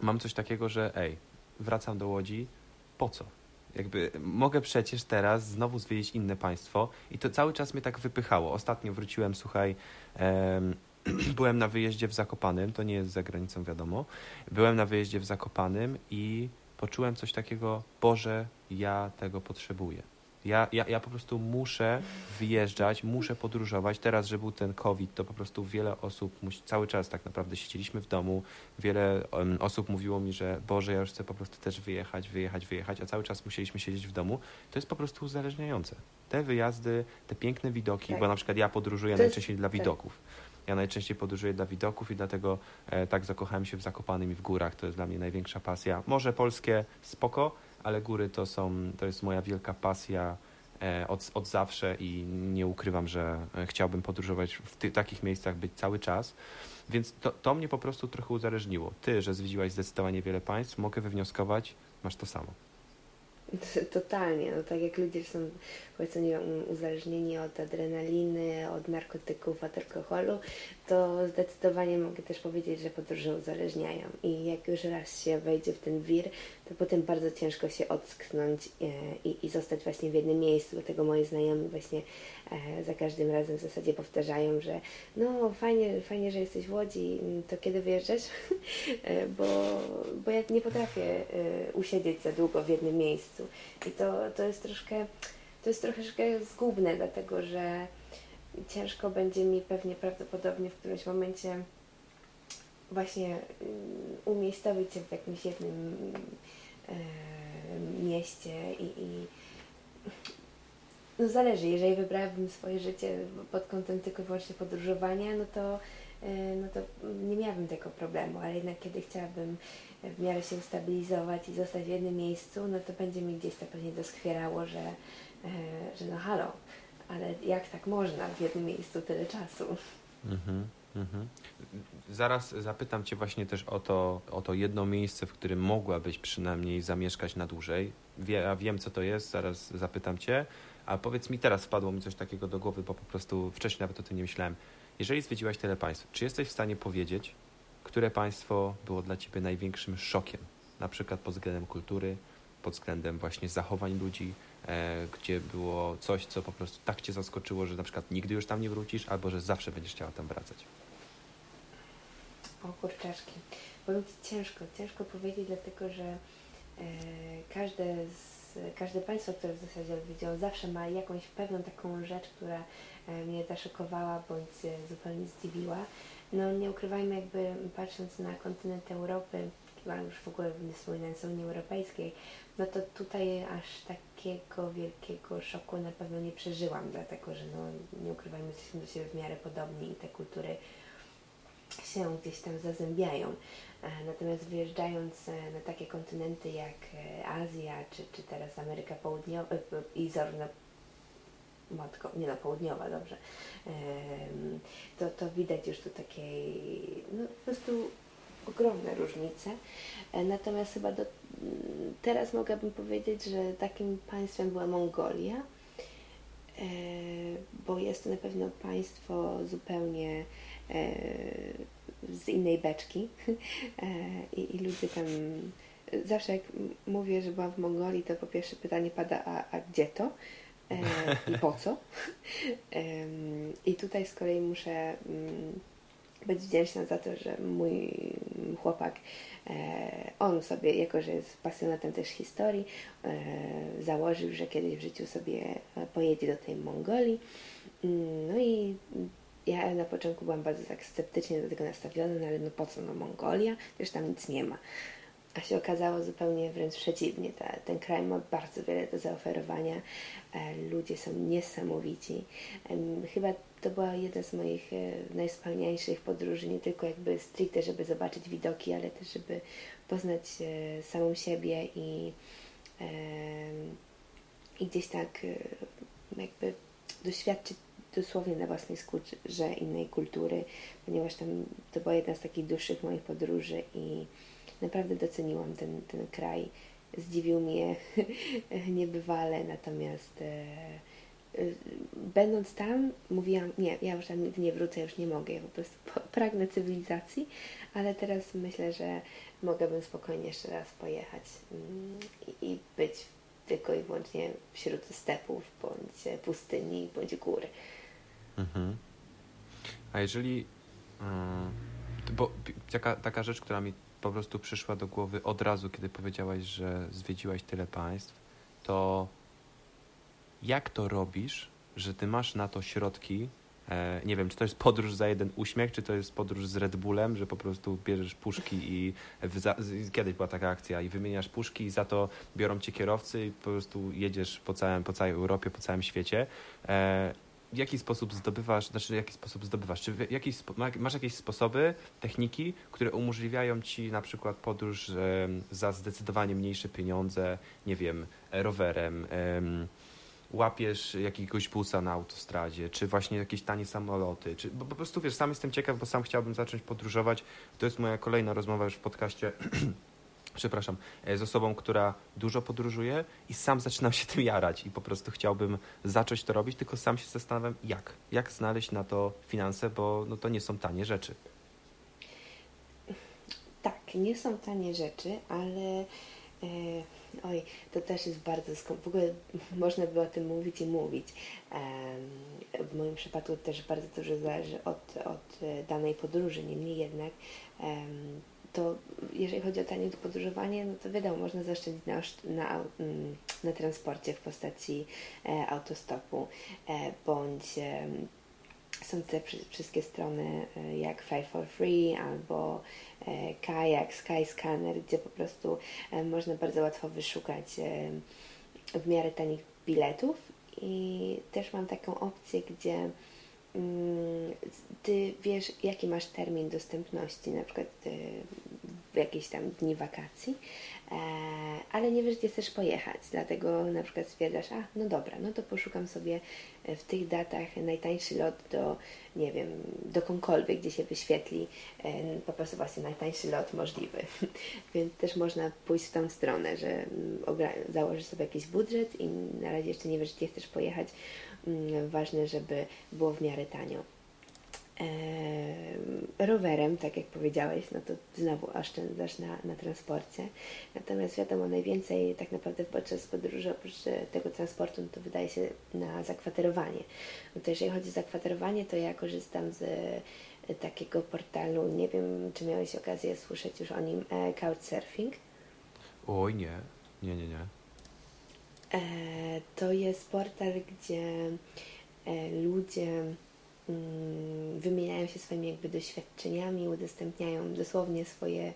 mam coś takiego, że ej, wracam do Łodzi, po co? Jakby mogę przecież teraz znowu zwiedzić inne państwo i to cały czas mnie tak wypychało. Ostatnio wróciłem, słuchaj, em, byłem na wyjeździe w Zakopanym, to nie jest za granicą wiadomo, byłem na wyjeździe w Zakopanym i poczułem coś takiego, Boże, ja tego potrzebuję. Ja, ja, ja po prostu muszę wyjeżdżać, muszę podróżować. Teraz, że był ten COVID, to po prostu wiele osób, cały czas tak naprawdę siedzieliśmy w domu. Wiele osób mówiło mi, że Boże, ja już chcę po prostu też wyjechać, wyjechać, wyjechać, a cały czas musieliśmy siedzieć w domu. To jest po prostu uzależniające. Te wyjazdy, te piękne widoki, tak. bo na przykład ja podróżuję najczęściej dla tak. widoków. Ja najczęściej podróżuję dla widoków i dlatego e, tak zakochałem się w Zakopanym i w górach. To jest dla mnie największa pasja. Może polskie spoko, ale góry to są, to jest moja wielka pasja e, od, od zawsze i nie ukrywam, że e, chciałbym podróżować w ty, takich miejscach, być cały czas. Więc to, to mnie po prostu trochę uzależniło. Ty, że zwiedziłaś zdecydowanie wiele państw, mogę wywnioskować, masz to samo. Totalnie, no tak jak ludzie są powiedzmy nie uzależnieni od adrenaliny, od narkotyków, od alkoholu, to zdecydowanie mogę też powiedzieć, że podróże uzależniają i jak już raz się wejdzie w ten wir, to potem bardzo ciężko się ocknąć e, i, i zostać właśnie w jednym miejscu. Dlatego moi znajomi właśnie e, za każdym razem w zasadzie powtarzają, że no fajnie, fajnie że jesteś w Łodzi, to kiedy wyjeżdżasz? E, bo, bo ja nie potrafię usiedzieć za długo w jednym miejscu. I to, to jest troszkę to jest troszeczkę zgubne, dlatego że ciężko będzie mi pewnie prawdopodobnie w którymś momencie właśnie mm, umiejscowić się w jakimś jednym e, mieście i, i no zależy, jeżeli wybrałabym swoje życie pod kątem tylko i wyłącznie podróżowania, no to, e, no to nie miałabym tego problemu, ale jednak kiedy chciałabym w miarę się ustabilizować i zostać w jednym miejscu, no to będzie mi gdzieś to pewnie doskwierało, że E, że no halo, ale jak tak można w jednym miejscu tyle czasu? Mhm, mhm. Zaraz zapytam Cię właśnie też o to, o to jedno miejsce, w którym mogłabyś przynajmniej zamieszkać na dłużej. Wie, ja wiem, co to jest, zaraz zapytam Cię. A powiedz mi teraz, wpadło mi coś takiego do głowy, bo po prostu wcześniej nawet o tym nie myślałem. Jeżeli zwiedziłaś tyle państw, czy jesteś w stanie powiedzieć, które państwo było dla Ciebie największym szokiem? Na przykład pod względem kultury, pod względem właśnie zachowań ludzi, E, gdzie było coś, co po prostu tak Cię zaskoczyło, że na przykład nigdy już tam nie wrócisz, albo że zawsze będziesz chciała tam wracać? O kurczaszki. Powiem Ci ciężko, ciężko powiedzieć, dlatego że e, każde, z, każde państwo, które w zasadzie odwiedziłam, zawsze ma jakąś pewną taką rzecz, która e, mnie zaszokowała bądź zupełnie zdziwiła. No nie ukrywajmy, jakby patrząc na kontynent Europy, chyba już w ogóle wspominając o Unii Europejskiej, no to tutaj aż takiego wielkiego szoku na pewno nie przeżyłam, dlatego że no, nie ukrywajmy, jesteśmy do siebie w miarę podobni i te kultury się gdzieś tam zazębiają. E, natomiast wyjeżdżając e, na takie kontynenty jak e, Azja, czy, czy teraz Ameryka Południowa i zarówno matko, nie no, południowa, dobrze, to, to widać już tu takiej, no po prostu ogromne różnice. Natomiast chyba do, teraz mogłabym powiedzieć, że takim państwem była Mongolia, e, bo jest to na pewno państwo zupełnie e, z innej beczki e, i, i ludzie tam zawsze jak mówię, że byłam w Mongolii, to po pierwsze pytanie pada, a, a gdzie to? I po co. I tutaj z kolei muszę mm, być wdzięczna za to, że mój chłopak, e, on sobie, jako że jest pasjonatem też historii, e, założył, że kiedyś w życiu sobie pojedzie do tej Mongolii. Mm, no i ja na początku byłam bardzo tak sceptycznie do tego nastawiona, no ale no po co, no Mongolia? Przecież tam nic nie ma. A się okazało zupełnie wręcz przeciwnie. Ta, ten kraj ma bardzo wiele do zaoferowania. E, ludzie są niesamowici. Chyba to była jedna z moich e, najwspanialszych podróży, nie tylko jakby stricte, żeby zobaczyć widoki, ale też, żeby poznać e, samą siebie i, i gdzieś tak jakby doświadczyć dosłownie na własnej skórze innej kultury, ponieważ tam to była jedna z takich dłuższych moich podróży i naprawdę doceniłam ten, ten kraj. Zdziwił mnie niebywale, natomiast e, e, będąc tam, mówiłam, nie, ja już tam nigdy nie wrócę, już nie mogę, ja po prostu pragnę cywilizacji, ale teraz myślę, że mogłabym spokojnie jeszcze raz pojechać mm, i, być tylko i wyłącznie wśród stepów, bądź pustyni, bądź góry. Mhm. A jeżeli. Yy, bo taka, taka rzecz, która mi po prostu przyszła do głowy od razu, kiedy powiedziałaś, że zwiedziłaś tyle państw, to jak to robisz, że ty masz na to środki? E, nie wiem, czy to jest podróż za jeden uśmiech, czy to jest podróż z Red Bullem, że po prostu bierzesz puszki i za, kiedyś była taka akcja i wymieniasz puszki i za to biorą cię kierowcy i po prostu jedziesz po, całym, po całej Europie, po całym świecie. W jaki sposób zdobywasz, znaczy w jaki sposób zdobywasz, czy jakiś, masz jakieś sposoby, techniki, które umożliwiają ci na przykład podróż za zdecydowanie mniejsze pieniądze, nie wiem, rowerem, łapiesz jakiegoś busa na autostradzie, czy właśnie jakieś tanie samoloty, czy bo po prostu wiesz, sam jestem ciekaw, bo sam chciałbym zacząć podróżować. To jest moja kolejna rozmowa już w podcaście przepraszam, e, z osobą, która dużo podróżuje i sam zaczynam się tym jarać i po prostu chciałbym zacząć to robić, tylko sam się zastanawiam, jak, jak znaleźć na to finanse, bo no, to nie są tanie rzeczy. Tak, nie są tanie rzeczy, ale e, oj, to też jest bardzo w ogóle można by o tym mówić i mówić. E, w moim przypadku też bardzo dużo zależy od, od danej podróży, niemniej jednak to jeżeli chodzi o tanie podróżowanie, no to wiadomo, można zaoszczędzić na, na, mm, na transporcie w postaci e, autostopu, e, bądź e, są te wszystkie strony e, jak Fly for Free albo e, Kayak, Skyscanner, gdzie po prostu e, można bardzo łatwo wyszukać w miarę tanich biletów. I też mam taką opcję, gdzie ty wiesz, jaki masz termin dostępności, na przykład y, w jakieś tam dni wakacji, e, ale nie wiesz, gdzie chcesz pojechać, dlatego na przykład stwierdzasz, a no dobra, no to poszukam sobie w tych datach najtańszy lot do, nie wiem, dokądkolwiek, gdzie się wyświetli e, po prostu właśnie najtańszy lot możliwy. Więc też można pójść w tą stronę, że mm, założysz sobie jakiś budżet i na razie jeszcze nie wiesz, gdzie chcesz pojechać, Mm, ważne, żeby było w miarę tanio. E, rowerem, tak jak powiedziałeś, no to znowu oszczędzasz na, na transporcie. Natomiast wiadomo, najwięcej tak naprawdę podczas podróży, oprócz tego transportu, no to wydaje się na zakwaterowanie. No to jeżeli chodzi o zakwaterowanie, to ja korzystam z e, takiego portalu, nie wiem, czy miałeś okazję słyszeć już o nim, e, Couchsurfing. Oj, nie, nie, nie, nie. E, to jest portal, gdzie e, ludzie wymieniają się swoimi jakby doświadczeniami, udostępniają dosłownie swoje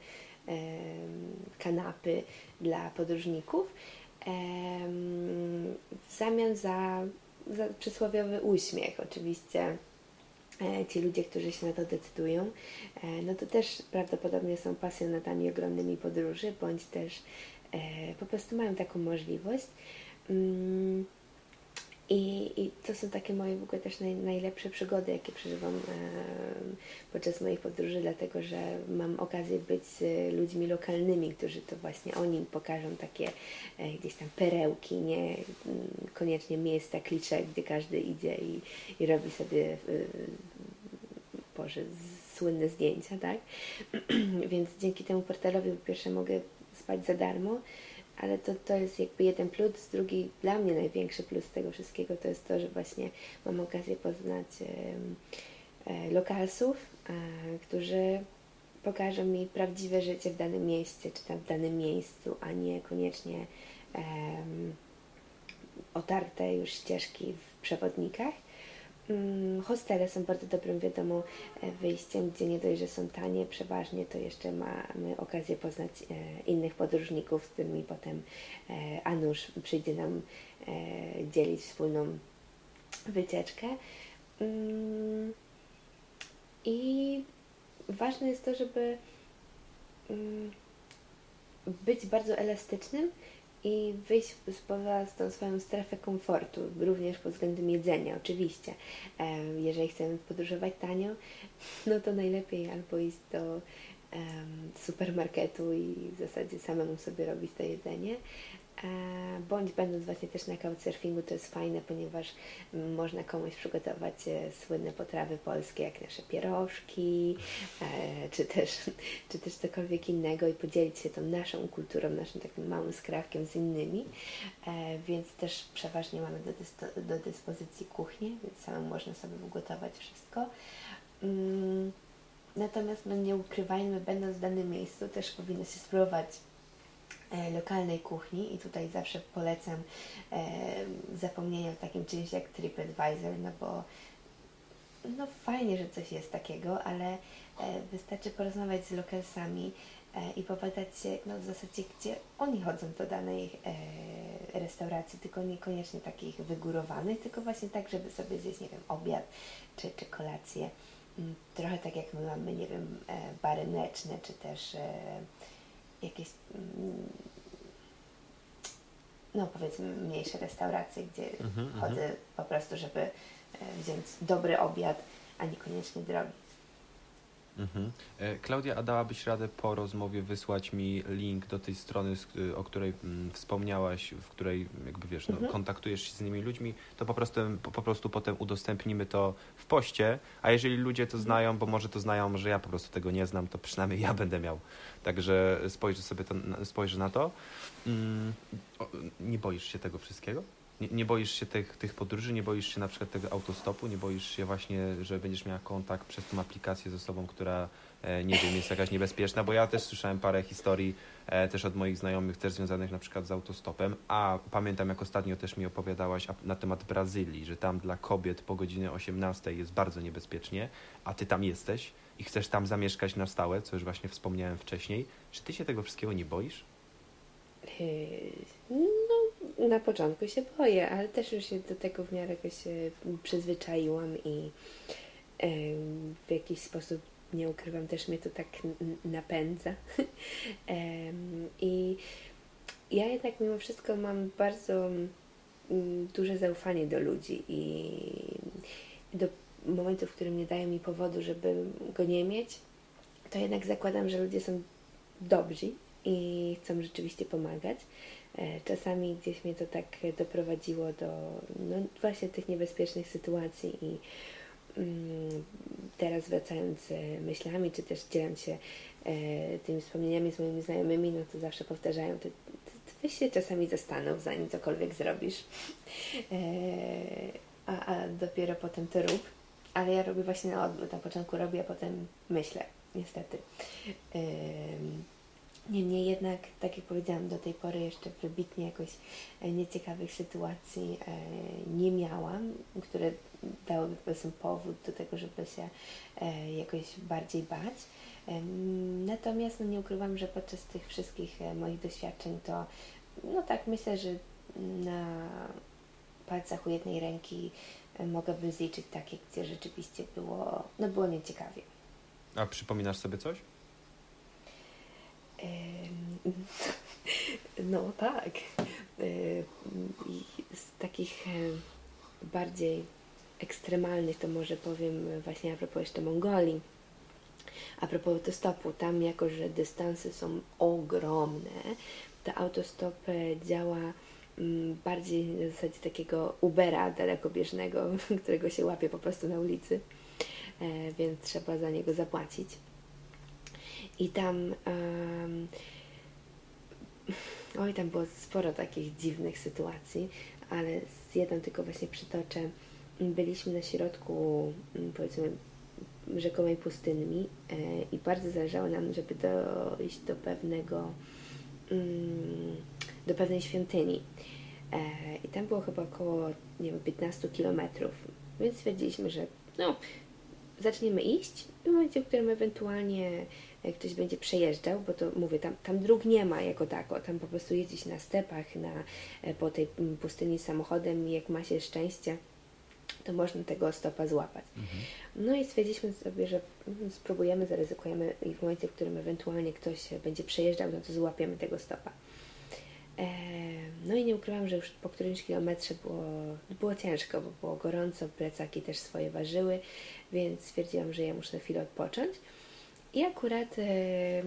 kanapy dla podróżników w zamian za, za przysłowiowy uśmiech. Oczywiście e, ci ludzie, którzy się na to decydują, no to też prawdopodobnie są pasjonatami ogromnymi podróży, bądź też po prostu mają taką możliwość. I, I to są takie moje w ogóle też naj, najlepsze przygody, jakie przeżywam e, podczas moich podróży, dlatego że mam okazję być z ludźmi lokalnymi, którzy to właśnie oni pokażą takie e, gdzieś tam perełki, nie koniecznie miejsca, klicze, gdzie każdy idzie i, i robi sobie e, Boże, słynne zdjęcia, tak? Więc dzięki temu portalowi po pierwsze mogę spać za darmo, ale to, to jest jakby jeden plus. Drugi, dla mnie największy plus tego wszystkiego to jest to, że właśnie mam okazję poznać e, lokalsów, którzy pokażą mi prawdziwe życie w danym miejscu, czy tam w danym miejscu, a nie koniecznie um, otarte już ścieżki w przewodnikach. Um, hostele są bardzo dobrym, wiadomo, e, wyjściem, gdzie nie dość, że są tanie przeważnie, to jeszcze mamy okazję poznać e, innych podróżników, z którymi potem e, a nuż przyjdzie nam dzielić wspólną wycieczkę. Um, I ważne jest to, żeby um, być bardzo elastycznym i wyjść poza tą swoją strefę komfortu, również pod względem jedzenia, oczywiście. Jeżeli chcemy podróżować tanio, no to najlepiej albo iść do supermarketu i w zasadzie samemu sobie robić to jedzenie, bądź będąc właśnie też na couchsurfingu, to jest fajne, ponieważ można komuś przygotować e, słynne potrawy polskie, jak nasze pierożki, e, czy też, czy też cokolwiek innego i podzielić się tą naszą kulturą, naszym takim małym skrawkiem z innymi, e, więc też przeważnie mamy do, dys do dyspozycji kuchnię, więc samemu można sobie ugotować wszystko. Natomiast no nie ukrywajmy, będąc w danym miejscu, też powinno się spróbować E, lokalnej kuchni i tutaj zawsze polecam e, zapomnienie o takim czymś jak TripAdvisor, no bo no fajnie, że coś jest takiego, ale e, wystarczy porozmawiać z lokalsami i popytać się no w zasadzie, gdzie oni chodzą do danej restauracji, tylko niekoniecznie takich wygórowanych, tylko właśnie tak, żeby sobie zjeść, nie wiem, obiad czy, czy kolację. Mm, trochę tak jak my mamy, nie wiem, e, bary mleczne, czy też jakieś mm, no powiedzmy mniejsze restauracje, gdzie mm -hmm, chodzę mm -hmm. po prostu, żeby e, wziąć dobry obiad, a niekoniecznie drogi. Mhm. E, Klaudia, a dałabyś radę po rozmowie wysłać mi link do tej strony, o której mm, wspomniałaś, w której jakby wiesz, no, mhm. kontaktujesz się z innymi ludźmi, to po prostu, po, prostu potem udostępnimy to w poście, a jeżeli ludzie to mhm. znają, bo może to znają, może ja po prostu tego nie znam, to przynajmniej ja będę miał. Także spojrzę sobie to, spojrzę na to. Mm, nie boisz się tego wszystkiego? Nie, nie, boisz się tych, tych podróży, nie boisz się na przykład tego autostopu, nie boisz się właśnie, że będziesz miała kontakt przez tą aplikację z osobą, która e, nie wiem, jest jakaś niebezpieczna, bo ja też słyszałem parę historii e, też od moich znajomych, też związanych na przykład z autostopem, a pamiętam jak ostatnio też mi opowiadałaś na temat Brazylii, że tam dla kobiet po godzinie 18 jest bardzo niebezpiecznie, a ty tam jesteś i chcesz tam zamieszkać na stałe, co już właśnie wspomniałem wcześniej. Czy ty się tego wszystkiego nie boisz? Na początku się boję, ale też już się do tego w miarę jakoś przyzwyczaiłam i w jakiś sposób nie ukrywam, też mnie to tak napędza. I ja jednak mimo wszystko mam bardzo duże zaufanie do ludzi i do momentu, w którym nie dają mi powodu, żeby go nie mieć, to jednak zakładam, że ludzie są dobrzy i chcą rzeczywiście pomagać. E, czasami gdzieś mnie to tak doprowadziło do no, właśnie tych niebezpiecznych sytuacji i mm, teraz wracając e, myślami, czy też dzieląc się e, tymi wspomnieniami z moimi znajomymi, no to zawsze powtarzają, ty, ty, się czasami zastanów, zanim cokolwiek zrobisz, a, a dopiero potem to rób. Ale ja robię właśnie na odwrót. Na początku robię, a potem myślę, niestety. Niemniej jednak, tak jak powiedziałam, do tej pory jeszcze wybitnie jakoś e, nieciekawych sytuacji e, nie miałam, które dałyby powiedzmy powód do tego, żeby się e, jakoś bardziej bać. Natomiast no, nie ukrywam, że podczas tych wszystkich moich doświadczeń to no tak myślę, że na palcach u jednej ręki mogłabym zliczyć takie, gdzie rzeczywiście było, no było nieciekawie. A przypominasz sobie coś? No tak. Z takich bardziej ekstremalnych to może powiem właśnie a propos jeszcze Mongolii. A propos autostopu, tam jako, że dystanse są ogromne, to autostop działa mm, bardziej na zasadzie takiego Ubera dalekobieżnego, którego się łapie po prostu na ulicy, e, więc trzeba za niego zapłacić. I tam um, oj, tam było sporo takich dziwnych sytuacji, ale z jedną tylko właśnie przytoczę. Byliśmy na środku, mm, powiedzmy, rzekomej pustyni e, i bardzo zależało nam, żeby dojść do pewnego, mm, do pewnej świątyni. E, I tam było chyba około, nie wiem, 15 kilometrów, więc stwierdziliśmy, że no, zaczniemy iść w momencie, w którym ewentualnie e, ktoś będzie przejeżdżał, bo to mówię, tam, tam dróg nie ma jako tako, tam po prostu jeździć na stepach, na, po tej pustyni samochodem i jak ma się szczęście, to można tego stopa złapać. Mhm. No i stwierdziliśmy sobie, że mm, spróbujemy, zaryzykujemy i w momencie, w którym ewentualnie ktoś będzie przejeżdżał, no to złapiemy tego stopa. E, no i nie ukrywam, że już po którymś kilometrze było, było ciężko, bo było gorąco, plecaki też swoje ważyły, więc stwierdziłam, że ja muszę na chwilę odpocząć. I akurat e,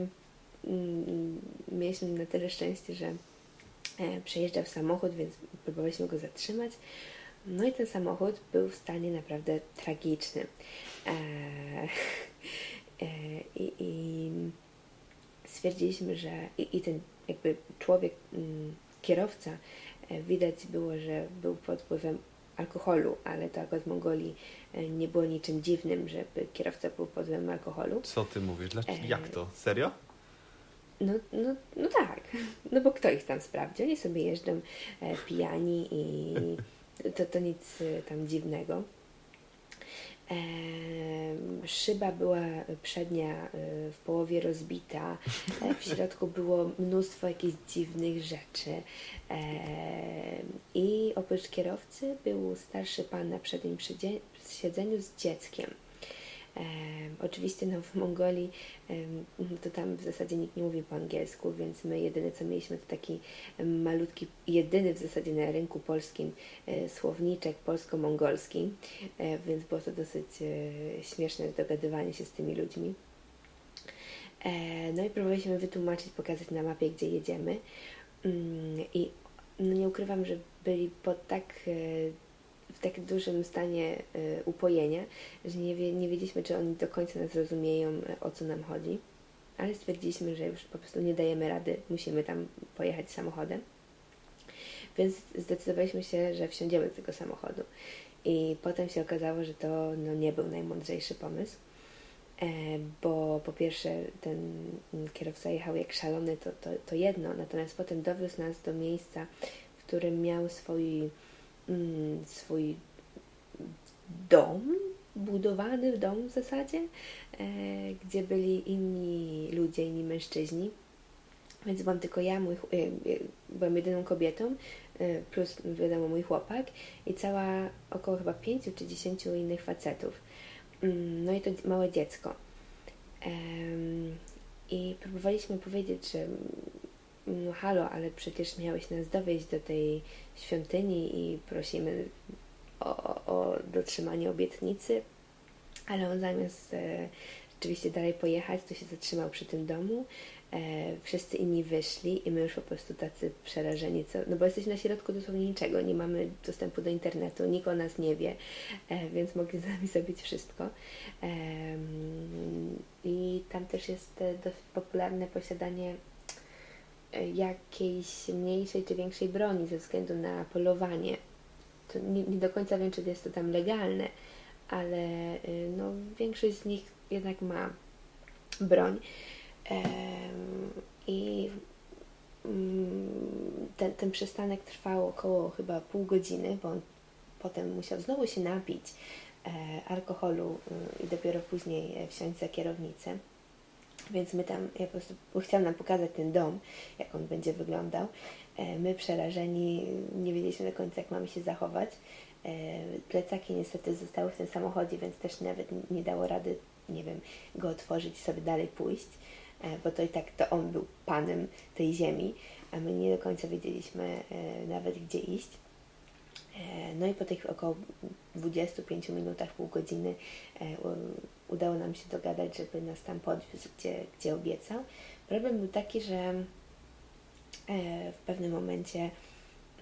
mm, mieliśmy na tyle szczęście, że e, przejeżdżał samochód, więc próbowaliśmy go zatrzymać. No i ten samochód był w stanie naprawdę tragicznym. E, e, i, i, stwierdziliśmy, że i, i, ten jakby człowiek, mm, kierowca, e, widać było, że był pod wpływem alkoholu, ale to akurat w Mongolii e, nie było niczym dziwnym, żeby kierowca był pod wpływem alkoholu. Co ty mówisz? Dlaczego? Jak to? Serio? No, no, no tak, no bo kto ich tam sprawdzi? Oni sobie jeżdżą e, pijani i to, to nic y, tam dziwnego. Szyba była przednia y, w połowie rozbita, e, w środku było mnóstwo jakichś dziwnych rzeczy. I oprócz kierowcy był starszy pan na przednim siedzeniu z dzieckiem. Oczywiście no, w Mongolii to tam w zasadzie nikt nie mówi po angielsku, więc my jedyne co mieliśmy to taki malutki, jedyny w zasadzie na rynku polskim e, słowniczek polsko-mongolski, e, więc było to dosyć e, śmieszne dogadywanie się z tymi ludźmi. No i próbowaliśmy wytłumaczyć, pokazać na mapie, gdzie jedziemy. Mm, I no nie ukrywam, że byli pod tak tak dużym stanie y, upojenia, że nie, wie, nie wiedzieliśmy, czy oni do końca nas rozumieją, y, o co nam chodzi. Ale stwierdziliśmy, że już po prostu nie dajemy rady, musimy tam pojechać samochodem. Więc zdecydowaliśmy się, że wsiądziemy do tego samochodu. I potem się okazało, że to no, nie był najmądrzejszy pomysł, e, bo po pierwsze ten kierowca jechał jak szalony, to, to, to jedno, natomiast potem dowiózł nas do miejsca, w którym miał swój swój dom, budowany dom w zasadzie, e, gdzie byli inni ludzie, inni mężczyźni. Więc byłam tylko ja, mój, e, e, byłam jedyną kobietą, plus wiadomo mój chłopak i cała około chyba pięciu czy dziesięciu innych facetów. Mm, no i to małe dziecko. I próbowaliśmy powiedzieć, że no halo, ale przecież miałeś nas dowieść do tej świątyni i prosimy o, o dotrzymanie obietnicy, ale on zamiast e, rzeczywiście dalej pojechać, to się zatrzymał przy tym domu. E, wszyscy inni wyszli i my już po prostu tacy przerażeni, co, no bo jesteśmy na środku dosłownie niczego, nie mamy dostępu do internetu, nikt o nas nie wie, e, więc mogli z nami zrobić wszystko. I tam też jest e, dość popularne posiadanie jakiejś mniejszej czy większej broni ze względu na polowanie. To nie, nie do końca wiem, czy jest to tam legalne, ale y, no, większość z nich jednak ma broń. I mm, ten, ten przystanek trwał około chyba pół godziny, bo on potem musiał znowu się napić e, alkoholu y, i dopiero później e, wsiąść za kierownicę. Więc my tam, ja po prostu chciałam nam pokazać ten dom, jak on będzie wyglądał. E, my przerażeni, nie wiedzieliśmy do końca, jak mamy się zachować. E, plecaki niestety zostały w tym samochodzie, więc też nawet nie dało rady, nie wiem, go otworzyć i sobie dalej pójść, e, bo to i tak to on był panem tej ziemi, a my nie do końca wiedzieliśmy nawet, gdzie iść. No i po tych około 25 minutach, pół godziny udało nam się dogadać, żeby nas tam podwiózł, gdzie, gdzie obiecał. Problem był taki, że e, w pewnym momencie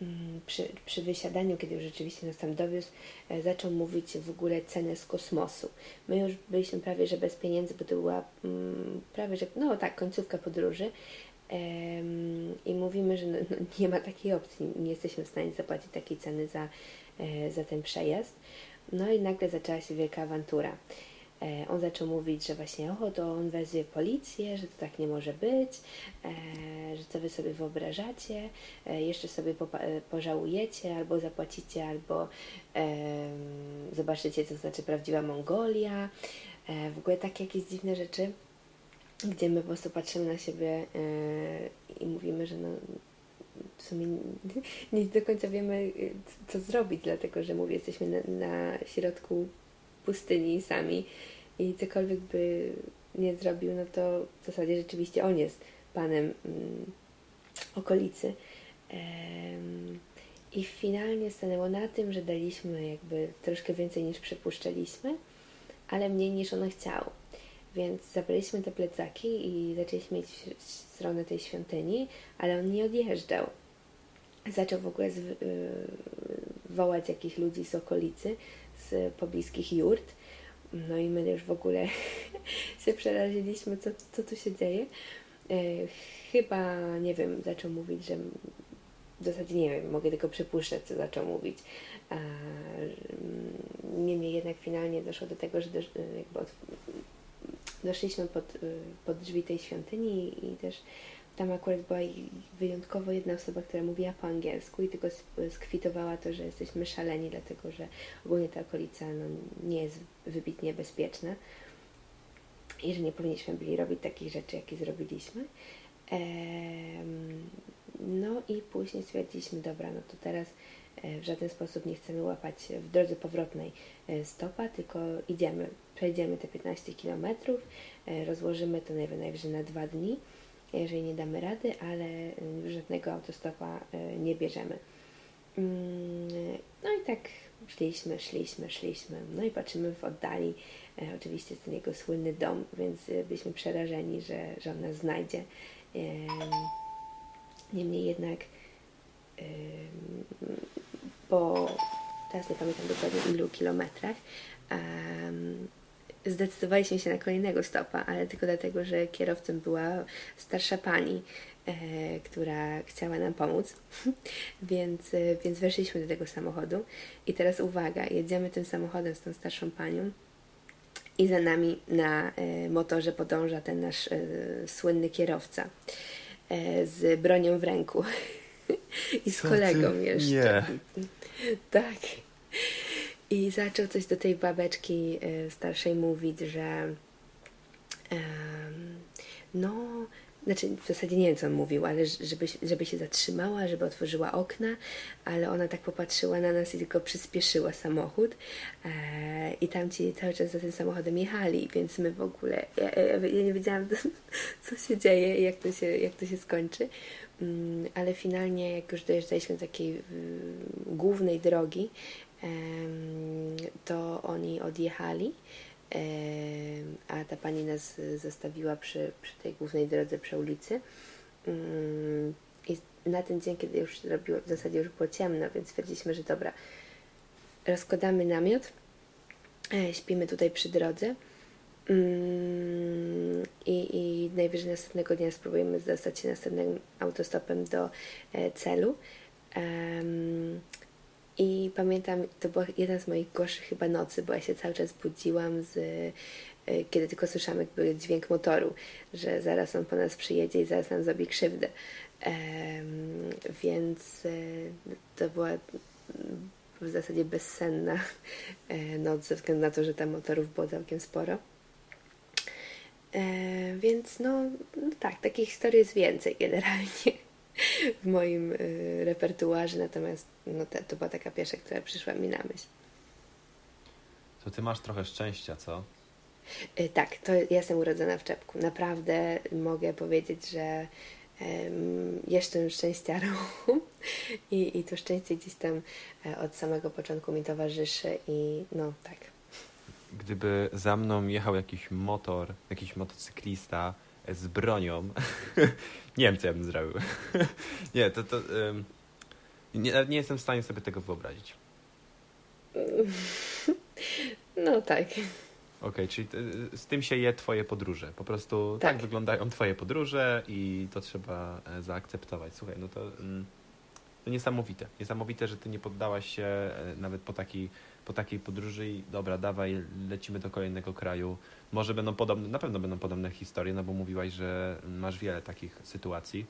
mm, przy, przy wysiadaniu, kiedy już rzeczywiście nas tam dowiózł, e, zaczął mówić w ogóle cenę z kosmosu. My już byliśmy prawie, że bez pieniędzy, bo to była mm, prawie, że, no tak, końcówka podróży, I mówimy, że no, no, nie ma takiej opcji, nie jesteśmy w stanie zapłacić takiej ceny za, e, za ten przejazd. No i nagle zaczęła się wielka awantura. E, on zaczął mówić, że właśnie o, to on wezwie policję, że to tak nie może być, e, że co wy sobie wyobrażacie, jeszcze sobie pożałujecie, albo zapłacicie, albo zobaczycie, co znaczy prawdziwa Mongolia. w ogóle takie jakieś dziwne rzeczy gdzie my po prostu patrzymy na siebie i mówimy, że no, w sumie nie, do końca wiemy, co zrobić, dlatego że mówię, jesteśmy na, na środku pustyni sami i cokolwiek by nie zrobił, no to w zasadzie rzeczywiście on jest panem mm, okolicy. I finalnie stanęło na tym, że daliśmy jakby troszkę więcej niż przypuszczaliśmy, ale mniej niż on chciał. Więc zabraliśmy te plecaki i zaczęliśmy iść w stronę tej świątyni, ale on nie odjeżdżał. Zaczął w ogóle z, yy, wołać jakichś ludzi z okolicy, z pobliskich jurt. No i my już w ogóle się przeraziliśmy, co, co tu się dzieje. Yy, chyba, nie wiem, zaczął mówić, że w zasadzie nie wiem, mogę tylko przypuszczać, co zaczął mówić. A, niemniej jednak finalnie doszło do tego, że do, jakby od, doszliśmy pod, y, pod drzwi tej świątyni i też tam akurat była wyjątkowo jedna osoba, która mówiła po angielsku i tylko skwitowała to, że jesteśmy szaleni, dlatego że ogólnie ta okolica no, nie jest wybitnie bezpieczna i że nie powinniśmy byli robić takich rzeczy, jakie zrobiliśmy. No i później stwierdziliśmy, dobra, no to teraz e, w żaden sposób nie chcemy łapać w drodze powrotnej e, stopa, tylko idziemy przejdziemy te 15 km, e, rozłożymy to najwyżej na dwa dni, jeżeli nie damy rady, ale e, żadnego autostopa e, nie bierzemy. Mm, no i tak szliśmy, szliśmy, szliśmy. No i patrzymy w oddali. Oczywiście jest ten jego słynny dom, więc byliśmy przerażeni, że, że on nas znajdzie. Niemniej jednak po teraz nie pamiętam dokładnie ilu kilometrach, zdecydowaliśmy się na kolejnego stopa, ale tylko dlatego, że kierowcą była starsza pani, e, która chciała nam pomóc, więc, e, więc weszliśmy do tego samochodu i teraz uwaga, jedziemy tym samochodem z tą starszą panią i za nami na e, motorze podąża ten nasz e, słynny kierowca e, z bronią w ręku i z Co kolegą ty? jeszcze. Nie. Tak. I zaczął coś do tej babeczki y, starszej mówić, że no, znaczy w zasadzie nie wiem co on mówił, ale żeby, żeby się zatrzymała, żeby otworzyła okna, ale ona tak popatrzyła na nas i tylko przyspieszyła samochód e, i tamci cały czas za tym samochodem jechali, więc my w ogóle, ja, ja, ja nie wiedziałam co się dzieje i jak to się, jak to się skończy, mm, ale finalnie jak już dojeżdżaliśmy do takiej y, głównej drogi, to oni odjechali, a ta pani nas zostawiła przy, przy tej głównej drodze, przy ulicy. I na ten dzień, kiedy już robiło, w zasadzie już było ciemno, więc stwierdziliśmy, że dobra, rozkładamy namiot, e, śpimy tutaj przy drodze i, i najwyżej następnego dnia spróbujemy dostać się następnym autostopem do e, celu. I pamiętam, to była jedna z moich gorszych chyba nocy, bo ja się cały czas budziłam z e, kiedy tylko słyszałam jakby dźwięk motoru, że zaraz on po nas przyjedzie i zaraz nam zrobi krzywdę. Um, więc e, to była w zasadzie bezsenna e, noc ze względu na to, że tam motorów było całkiem sporo. E, więc no, no tak, takich historii jest więcej generalnie w moim y, repertuarze, natomiast no, to była taka pierwsza, która przyszła mi na myśl. To ty masz trochę szczęścia, co? Y, tak, to ja jestem urodzona w czepku. Naprawdę mogę powiedzieć, że jestem szczęściarą I, i to szczęście gdzieś tam e, od samego początku mi towarzyszy i no tak. Gdyby za mną jechał jakiś motor, jakiś motocyklista, z bronią. nie wiem, co ja bym zrobił. nie, to, to um, nie, nie jestem w stanie sobie tego wyobrazić. No tak. okay, czyli z tym się je twoje podróże. Po prostu tak. tak. wyglądają twoje podróże i to trzeba e, zaakceptować. Słuchaj, no to, to niesamowite. Niesamowite, że ty nie poddałaś się e, nawet po takiej, po takiej podróży i dobra, dawaj, lecimy do kolejnego kraju. Może będą podobne, na pewno będą podobne historie, no bo mówiłaś, że masz wiele takich sytuacji.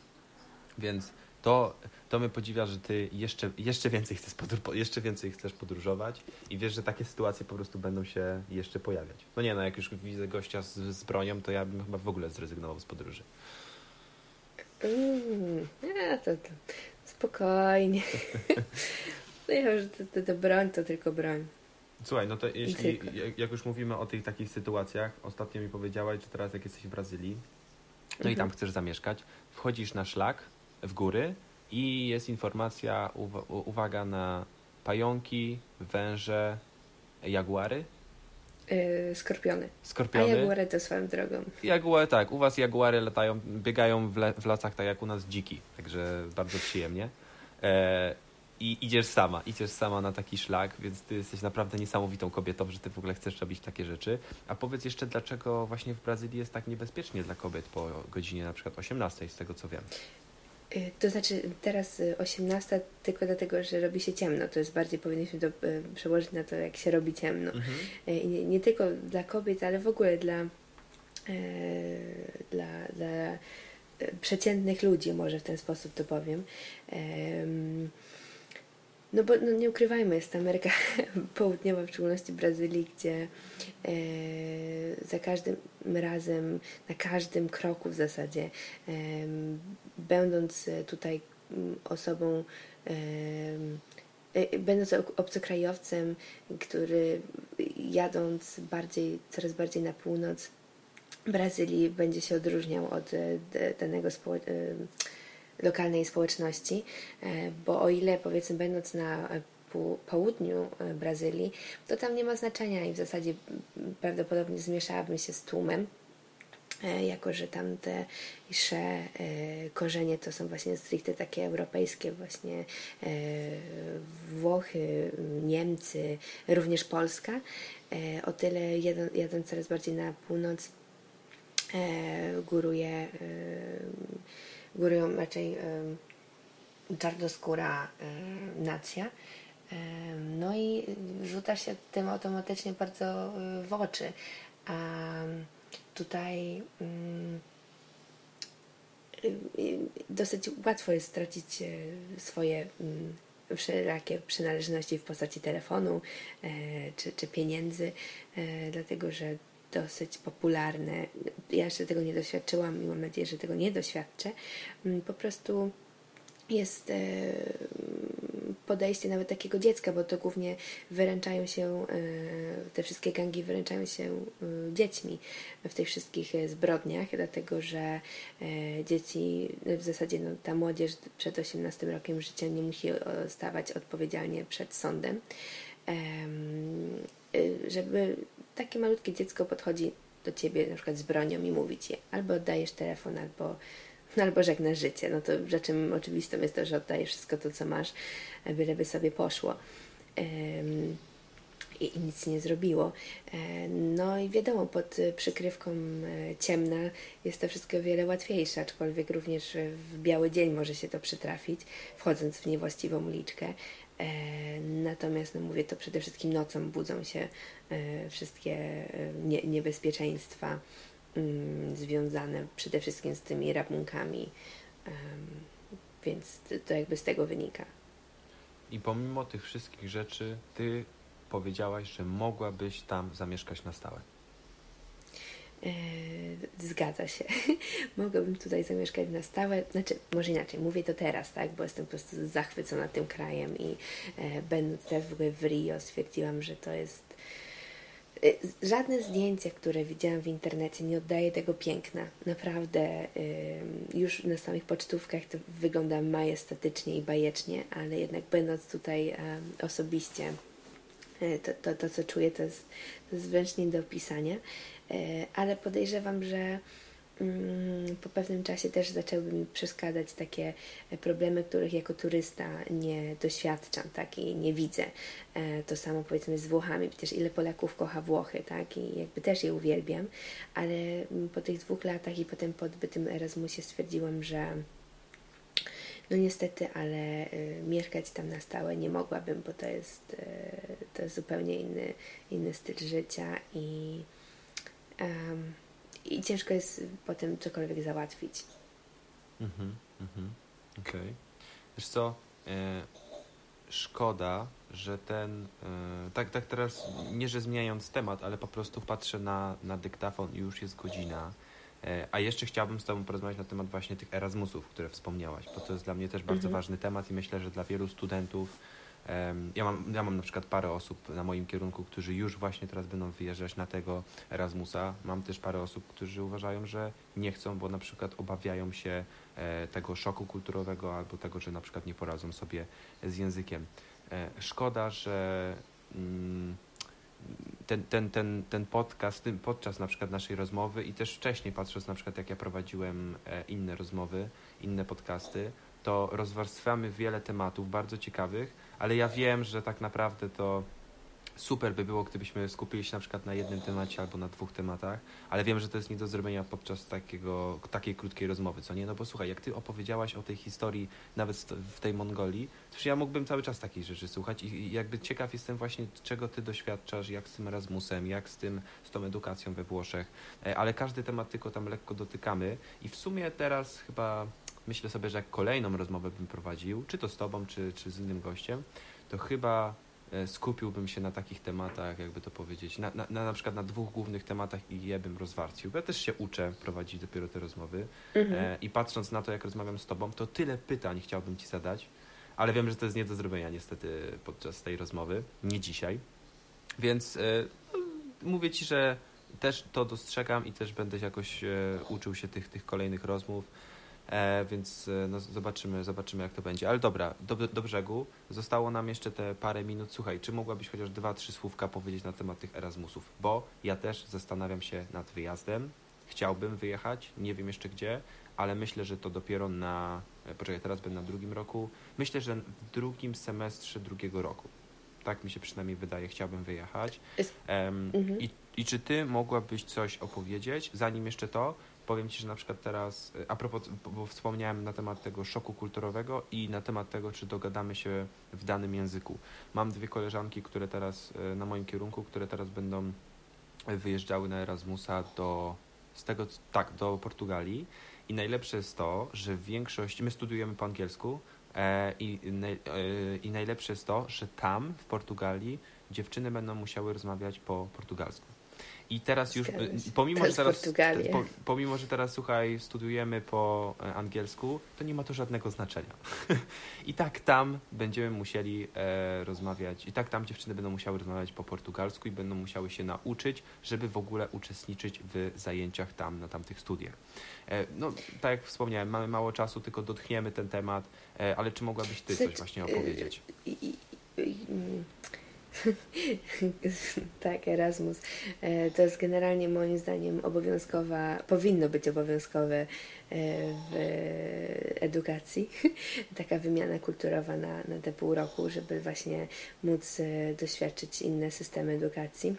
Więc to, to mnie podziwia, że ty jeszcze, jeszcze, więcej chcesz jeszcze więcej chcesz podróżować i wiesz, że takie sytuacje po prostu będą się jeszcze pojawiać. No nie, no jak już widzę gościa z, z bronią, to ja bym chyba w ogóle zrezygnował z podróży. Mm, nie, to, to spokojnie. no ja, że to, to, to broń to tylko broń. Słuchaj, no to jeśli, jak już mówimy o tych takich sytuacjach, ostatnio mi powiedziałaś, że teraz jak jesteś w Brazylii, no mhm. i tam chcesz zamieszkać, wchodzisz na szlak, w góry i jest informacja, uwaga na pająki, węże, jaguary. Yy, skorpiony. Skorpiony. A jaguary to swoją drogą. Jaguary, tak. U was jaguary latają, biegają w, le, w lasach tak jak u nas dziki, także bardzo przyjemnie. E, I idziesz sama, idziesz sama na taki szlak, więc ty jesteś naprawdę niesamowitą kobietą, że ty w ogóle chcesz robić takie rzeczy. A powiedz jeszcze, dlaczego właśnie w Brazylii jest tak niebezpiecznie dla kobiet po godzinie na przykład 18, z tego co wiem. Y, to znaczy teraz 18 y, tylko dlatego, że robi się ciemno. To jest bardziej powinniśmy to y, przełożyć na to, jak się robi ciemno. Mhm. Nie, nie, tylko dla kobiet, ale w ogóle dla, dla, dla przeciętnych ludzi, może w ten sposób to powiem. No bo no nie ukrywajmy, jest Ameryka Południowa, w szczególności Brazylii, gdzie e, za każdym razem, na każdym kroku w zasadzie, e, będąc tutaj mm, osobą, e, będąc obcokrajowcem, który jadąc bardziej, coraz bardziej na północ Brazylii będzie się odróżniał od danego społeczeństwa lokalnej społeczności, e, bo o ile powiedzmy będąc na e, południu e, Brazylii, to tam nie ma znaczenia i w zasadzie prawdopodobnie zmieszałabym się z tłumem, jako że tam te korzenie to są właśnie stricte takie europejskie, właśnie Włochy, Niemcy, również Polska. O tyle jadąc coraz bardziej na północ góruje górują raczej czarnoskóra nacja. No i rzuca się tym automatycznie bardzo y, w oczy. A tutaj mm, y, y, dosyć łatwo jest stracić swoje mm, wszelakie przynależności w postaci telefonu e, czy, czy pieniędzy, e, dlatego że dosyć popularne. Ja jeszcze tego nie doświadczyłam i mam nadzieję, że tego nie doświadczę. Mm, po prostu jest e, podejście nawet takiego dziecka, bo to głównie wyręczają się, e, te wszystkie gangi wyręczają się e, dziećmi w tych wszystkich zbrodniach, dlatego że dzieci, w zasadzie no, ta młodzież przed 18 rokiem życia nie musi stawać odpowiedzialnie przed sądem. Żeby takie malutkie dziecko podchodzi do ciebie na przykład z bronią i mówi ci albo oddajesz telefon, albo, albo żegnasz życie. No to rzeczą oczywistą jest to, że oddajesz wszystko to, co masz, byleby sobie poszło. Um, i, i, nic nie zrobiło. E, no i wiadomo, pod przykrywką e, ciemna jest to wszystko o wiele łatwiejsze, aczkolwiek również w biały dzień może się to przytrafić, wchodząc w niewłaściwą uliczkę. E, natomiast, no mówię, to przede wszystkim nocą budzą się e, wszystkie e, nie, niebezpieczeństwa mm, związane przede wszystkim z tymi rabunkami, więc to jakby z tego wynika. I pomimo tych wszystkich rzeczy, ty powiedziałaś, że mogłabyś tam zamieszkać na stałe. E, zgadza się. Mogłabym tutaj zamieszkać na stałe. Znaczy, może inaczej, mówię to teraz, tak, bo jestem po prostu zachwycona tym krajem i e, będąc też w Rio stwierdziłam, że to jest e, Żadne zdjęcie, które widziałam w internecie, nie oddaje tego piękna. Naprawdę, już na samych pocztówkach to wygląda majestatycznie i bajecznie, ale jednak będąc tutaj osobiście, to, to, to co czuję, to jest, to jest wręcz nie do opisania. E, ale podejrzewam, że mm, po pewnym czasie też zaczęły mi przeszkadzać takie problemy, których jako turysta nie doświadczam, tak, i nie widzę. E, to samo powiedzmy z Włochami, przecież ile Polaków kocha Włochy, tak, i jakby też je uwielbiam, ale mm, po tych dwóch latach i potem po odbytym Erasmusie stwierdziłam, że no niestety, ale mieszkać tam na stałe nie mogłabym, bo to jest, to jest zupełnie inny, inny styl życia i, um, i ciężko jest potem cokolwiek załatwić. Mhm, mhm. Okej. Okay. Wiesz co, e, szkoda, że ten, e, tak, tak teraz, nie że zmieniając temat, ale po prostu patrzę na, na dyktafon i już jest godzina E, a jeszcze chciałbym z Tobą porozmawiać na temat właśnie tych Erasmusów, które wspomniałaś, bo to jest dla mnie też bardzo mhm. ważny temat i myślę, że dla wielu studentów, ja mam, ja mam na przykład parę osób na moim kierunku, którzy już właśnie teraz będą wyjeżdżać na tego Erasmusa. Mam też parę osób, którzy uważają, że nie chcą, bo na przykład obawiają się e, tego szoku kulturowego albo tego, że na przykład nie poradzą sobie z językiem. E, szkoda, że mm, ten, ten, ten, ten podcast podczas na przykład naszej rozmowy i też wcześniej patrząc na przykład jak ja prowadziłem e, inne rozmowy, inne podcasty, to rozwarstwiamy wiele tematów bardzo ciekawych, ale ja wiem, że tak naprawdę to super by było, gdybyśmy skupili się na przykład na jednym temacie albo na dwóch tematach, ale wiem, że to jest nie do zrobienia podczas takiego, takiej krótkiej rozmowy, co nie? No bo słuchaj, jak ty opowiedziałaś o tej historii nawet w tej Mongolii, to ja mógłbym cały czas takich rzeczy słuchać i jakby ciekaw jestem właśnie, czego ty doświadczasz, jak z tym Erasmusem, jak z tym, z tą edukacją we Włoszech, e, ale każdy temat tylko tam lekko dotykamy i w sumie teraz chyba myślę sobie, że jak kolejną rozmowę bym prowadził, czy to z tobą, czy, czy z innym gościem, to chyba E, skupiłbym się na takich tematach, jakby to powiedzieć, na, na, na, przykład na dwóch głównych tematach i je bym rozwarcił. Ja też się uczę prowadzić dopiero te rozmowy mhm. e, i patrząc na to, jak rozmawiam z Tobą, to tyle pytań chciałbym Ci zadać, ale wiem, że to jest nie do zrobienia niestety podczas tej rozmowy, nie dzisiaj. Więc e, no, mówię Ci, że też to dostrzegam i też będę jakoś e, uczył się tych, tych kolejnych rozmów E, więc e, no, zobaczymy, zobaczymy jak to będzie. Ale dobra, do, do brzegu. Zostało nam jeszcze te parę minut. Słuchaj, czy mogłabyś chociaż dwa, trzy słówka powiedzieć na temat tych Erasmusów? Bo ja też zastanawiam się nad wyjazdem. Chciałbym wyjechać, nie wiem jeszcze gdzie, ale myślę, że to dopiero na. E, poczekaj, teraz będę na drugim roku. Myślę, że w drugim semestrze drugiego roku. Tak mi się przynajmniej wydaje, chciałbym wyjechać. Um, mhm. i, I czy ty mogłabyś coś opowiedzieć, zanim jeszcze to, powiem Ci, że na przykład teraz, a propos, bo wspomniałem na temat tego szoku kulturowego i na temat tego, czy dogadamy się w danym języku. Mam dwie koleżanki, które teraz e, na moim kierunku, które teraz będą wyjeżdżały na Erasmusa do, z tego, tak, do Portugalii i najlepsze jest to, że większość, my studiujemy po angielsku e, i, e, i najlepsze jest to, że tam w Portugalii dziewczyny będą musiały rozmawiać po portugalsku. I teraz już, pomimo że teraz, po, pomimo, że teraz, słuchaj, studiujemy po e, angielsku, to nie ma to żadnego znaczenia. I tak tam będziemy musieli e, rozmawiać, i tak tam dziewczyny będą musiały rozmawiać po portugalsku i będą musiały się nauczyć, żeby w ogóle uczestniczyć w zajęciach tam, na tamtych studiach. E, no, tak jak wspomniałem, mamy mało czasu, tylko dotkniemy ten temat, e, ale czy mogłabyś Ty coś właśnie opowiedzieć? tak, Erasmus. E, to jest generalnie moim zdaniem obowiązkowa, powinno być obowiązkowe e, w edukacji. Taka wymiana kulturowa na, na te pół roku, żeby właśnie móc e, doświadczyć inne systemy edukacji.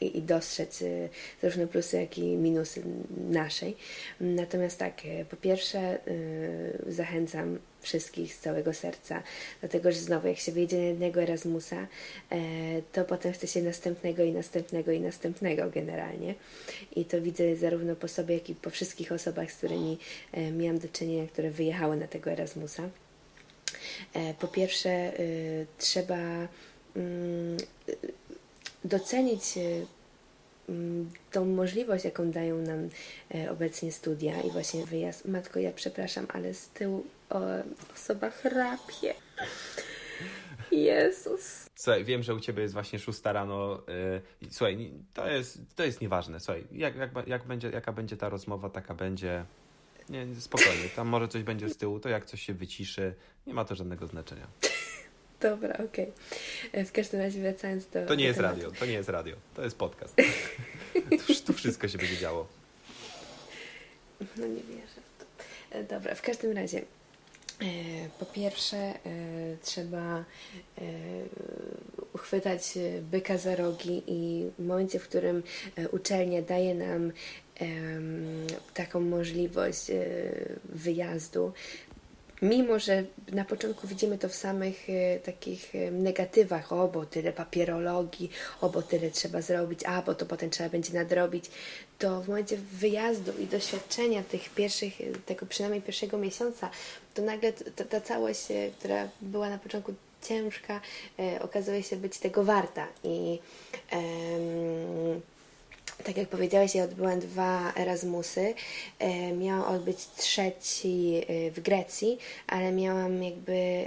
I, i, dostrzec zarówno plusy, jak i minusy naszej. Natomiast tak, po pierwsze zachęcam wszystkich z całego serca, dlatego że znowu jak się wyjdzie na jednego Erasmusa, e, to potem chce się następnego i następnego i następnego generalnie. I to widzę zarówno po sobie, jak i po wszystkich osobach, z którymi e, miałam do czynienia, które wyjechały na tego Erasmusa. E, po pierwsze, trzeba mm, docenić Mm, tą możliwość, jaką dają nam obecnie studia i właśnie wyjazd. Matko, ja przepraszam, ale z tyłu osoba chrapie. Jezus. Słuchaj, wiem, że u Ciebie jest właśnie szósta rano. Yy, słuchaj, to jest, to jest nieważne. Słuchaj, jak, jak, jak będzie, jaka będzie ta rozmowa, taka będzie. Nie, spokojnie, tam może coś będzie z tyłu, to jak coś się wyciszy, nie ma to żadnego znaczenia. Dobra, okej. Okay. W każdym razie wracając do. To nie do jest tematu. radio, to nie jest radio, to jest podcast. tu, tu wszystko się będzie działo. No nie wierzę. E, dobra, w każdym razie. E, po pierwsze, trzeba uchwytać byka za rogi i w momencie, w którym uczelnia daje nam taką możliwość wyjazdu, mimo że na początku widzimy to w samych e, takich e, negatywach, o bo tyle papierologii, o bo tyle trzeba zrobić, a bo to potem trzeba będzie nadrobić, to w momencie wyjazdu i doświadczenia tych pierwszych, e, tego przynajmniej pierwszego miesiąca, to nagle ta, ta całość, która była na początku ciężka, okazuje się być tego warta i tak jak powiedziałeś, ja odbyłam dwa Erasmusy. E, miałam odbyć trzeci e, w Grecji, ale miałam jakby e,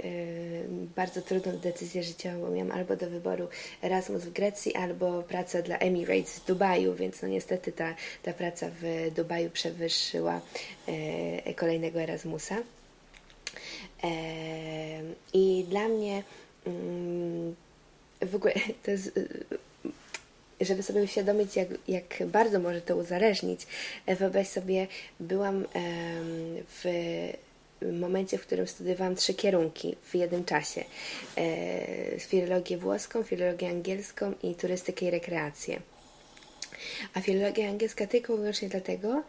bardzo trudną decyzję życiową, bo miałam albo do wyboru Erasmus w Grecji, albo pracę dla Emirates w Dubaju, więc no niestety ta, ta praca w Dubaju przewyższyła kolejnego Erasmusa. I dla mnie mm, w ogóle to jest żeby sobie uświadomić, jak, jak bardzo może to uzależnić, e, wyobraź sobie, byłam w momencie, w którym studiowałam trzy kierunki w jednym czasie. E, filologię włoską, filologię angielską i turystykę i rekreację. A filologia angielska tylko i wyłącznie dlatego,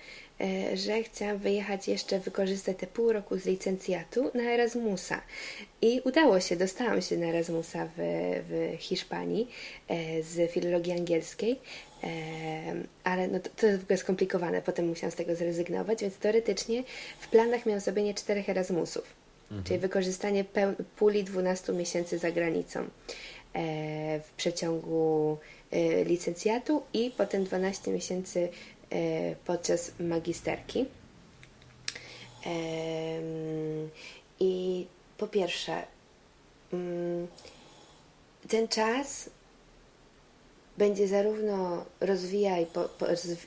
że chciałam wyjechać jeszcze, wykorzystać te pół roku z licencjatu na Erasmusa. I udało się, dostałam się na Erasmusa w, w Hiszpanii e, z filologii angielskiej. E, ale no to, to jest w ogóle skomplikowane, potem musiałam z tego zrezygnować, więc teoretycznie w planach miałam zrobienie czterech Erasmusów, mhm. czyli wykorzystanie puli 12 miesięcy za granicą w przeciągu E, licencjatu i potem 12 miesięcy e, podczas magisterki. I po pierwsze, mm, ten czas będzie zarówno rozwijał,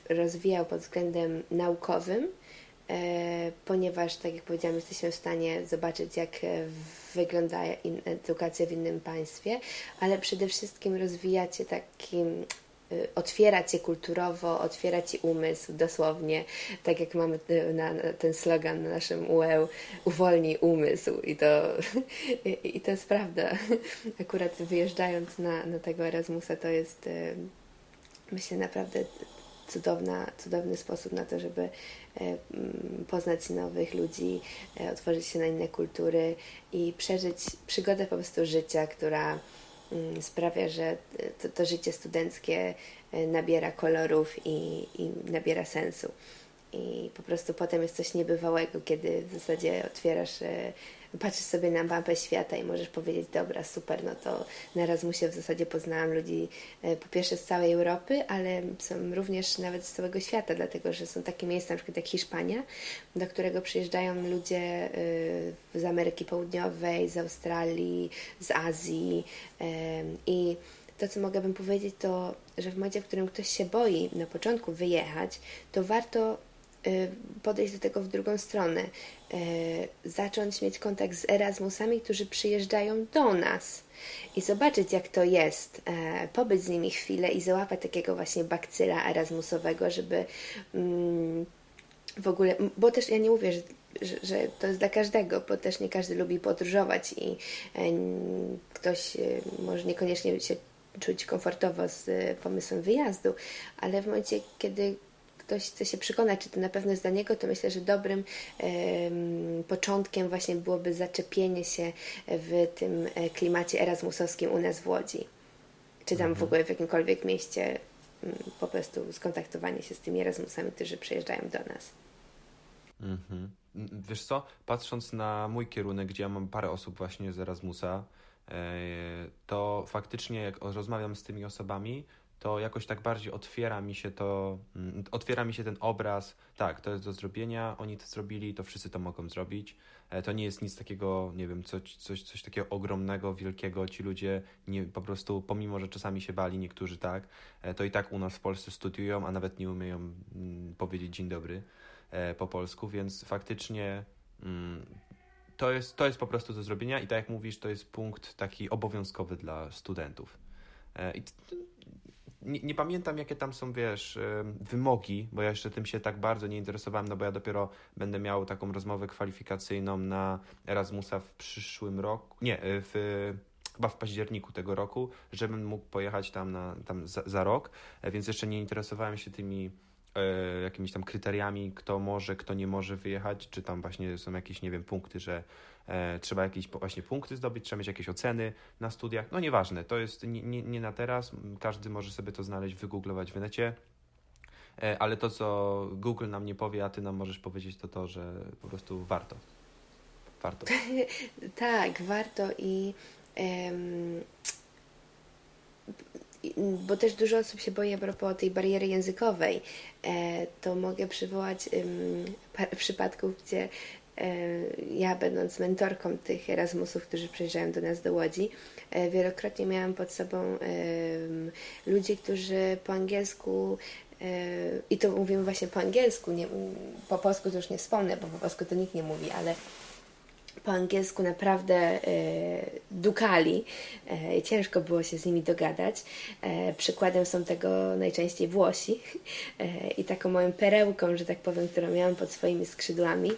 rozwijał pod względem naukowym, E, ponieważ, tak jak powiedziałam, jesteśmy w stanie zobaczyć, jak e, wygląda edukacja w innym państwie, ale przede wszystkim rozwijać się takim otwierać się kulturowo, otwierać się umysł dosłownie, tak jak mamy na, na ten slogan na naszym UE, uwolnij umysł i to, i, i to jest prawda. Akurat wyjeżdżając na, na tego Erasmusa to jest myślę naprawdę cudowna, cudowny sposób na to, żeby mm, poznać nowych ludzi, otworzyć się na inne kultury i przeżyć przygodę po prostu życia, która sprawia, że to, to życie studenckie e, nabiera kolorów i, i nabiera sensu. I po prostu potem jest coś niebywałego, kiedy w zasadzie otwierasz patrzysz sobie na mapę świata i możesz powiedzieć, dobra, super, no to na Erasmusie w zasadzie poznałam ludzi e, po pierwsze z całej Europy, ale są również nawet z całego świata, dlatego że są takie miejsca, na przykład jak Hiszpania, do którego przyjeżdżają ludzie e, z Ameryki Południowej, z Australii, z Azji i to, co mogłabym powiedzieć, to, że w momencie, w którym ktoś się boi na początku wyjechać, to warto podejść do tego w drugą stronę, y, zacząć mieć kontakt z Erasmusami, którzy przyjeżdżają do nas. I zobaczyć, jak to jest, y, pobyć z nimi chwilę i załapać takiego właśnie bakcyla Erasmusowego, żeby mm, w ogóle, bo też ja nie mówię, że, że, że, to jest dla każdego, bo też nie każdy lubi podróżować i ktoś może niekoniecznie się czuć komfortowo z pomysłem wyjazdu, ale w momencie, kiedy ktoś chce się przekonać, czy to na pewno jest dla niego, to myślę, że dobrym początkiem właśnie byłoby zaczepienie się w tym e, klimacie erasmusowskim u nas w Łodzi. Czy tam mhm. w ogóle w jakimkolwiek mieście mm, po prostu skontaktowanie się z tymi Erasmusami, którzy przyjeżdżają do nas. Mhm. Wiesz co, patrząc na mój kierunek, gdzie ja mam parę osób właśnie z Erasmusa, e, to faktycznie jak rozmawiam z tymi osobami, to jakoś tak bardziej otwiera mi się to, mm, otwiera mi się ten obraz, tak, to jest do zrobienia, oni to zrobili, to wszyscy to mogą zrobić. E, to nie jest nic takiego, nie wiem, coś, coś, coś takiego ogromnego, wielkiego. Ci ludzie nie, po prostu, pomimo, że czasami się bali, niektórzy tak, e, to i tak u nas w Polsce studiują, a nawet nie umieją mm, powiedzieć dzień dobry e, po polsku, więc faktycznie mm, to jest, to jest po prostu do zrobienia i tak jak mówisz, to jest punkt taki obowiązkowy dla studentów. I nie, nie, pamiętam, jakie tam są, wiesz, wymogi, bo ja jeszcze tym się tak bardzo nie interesowałem, no bo ja dopiero będę miał taką rozmowę kwalifikacyjną na Erasmusa w przyszłym roku, nie, w chyba w październiku tego roku, żebym mógł pojechać tam, na, tam za, za rok, e, więc jeszcze nie interesowałem się tymi jakimiś tam kryteriami, kto może, kto nie może wyjechać, czy tam właśnie są jakieś, nie wiem, punkty, że e, trzeba jakieś właśnie punkty zdobyć, trzeba mieć jakieś oceny na studiach. No nieważne, to jest nie, nie, nie na teraz, każdy może sobie to znaleźć, wygooglować w necie. E, ale to, co Google nam nie powie, a ty nam możesz powiedzieć, to to, że po prostu warto. Warto. tak, warto i bo też dużo osób się boi a propos tej bariery językowej, e, to mogę przywołać parę przypadków, gdzie e, ja będąc mentorką tych Erasmusów, którzy przyjeżdżają do nas do Łodzi, e, wielokrotnie miałam pod sobą ludzi, którzy po angielsku i to mówimy właśnie po angielsku, nie, po polsku to już nie wspomnę, bo po polsku to nikt nie mówi, ale po angielsku naprawdę e, dukali. E, ciężko było się z nimi dogadać. E, przykładem są tego najczęściej Włosi. I taką moją perełką, że tak powiem, którą miałam pod swoimi skrzydłami,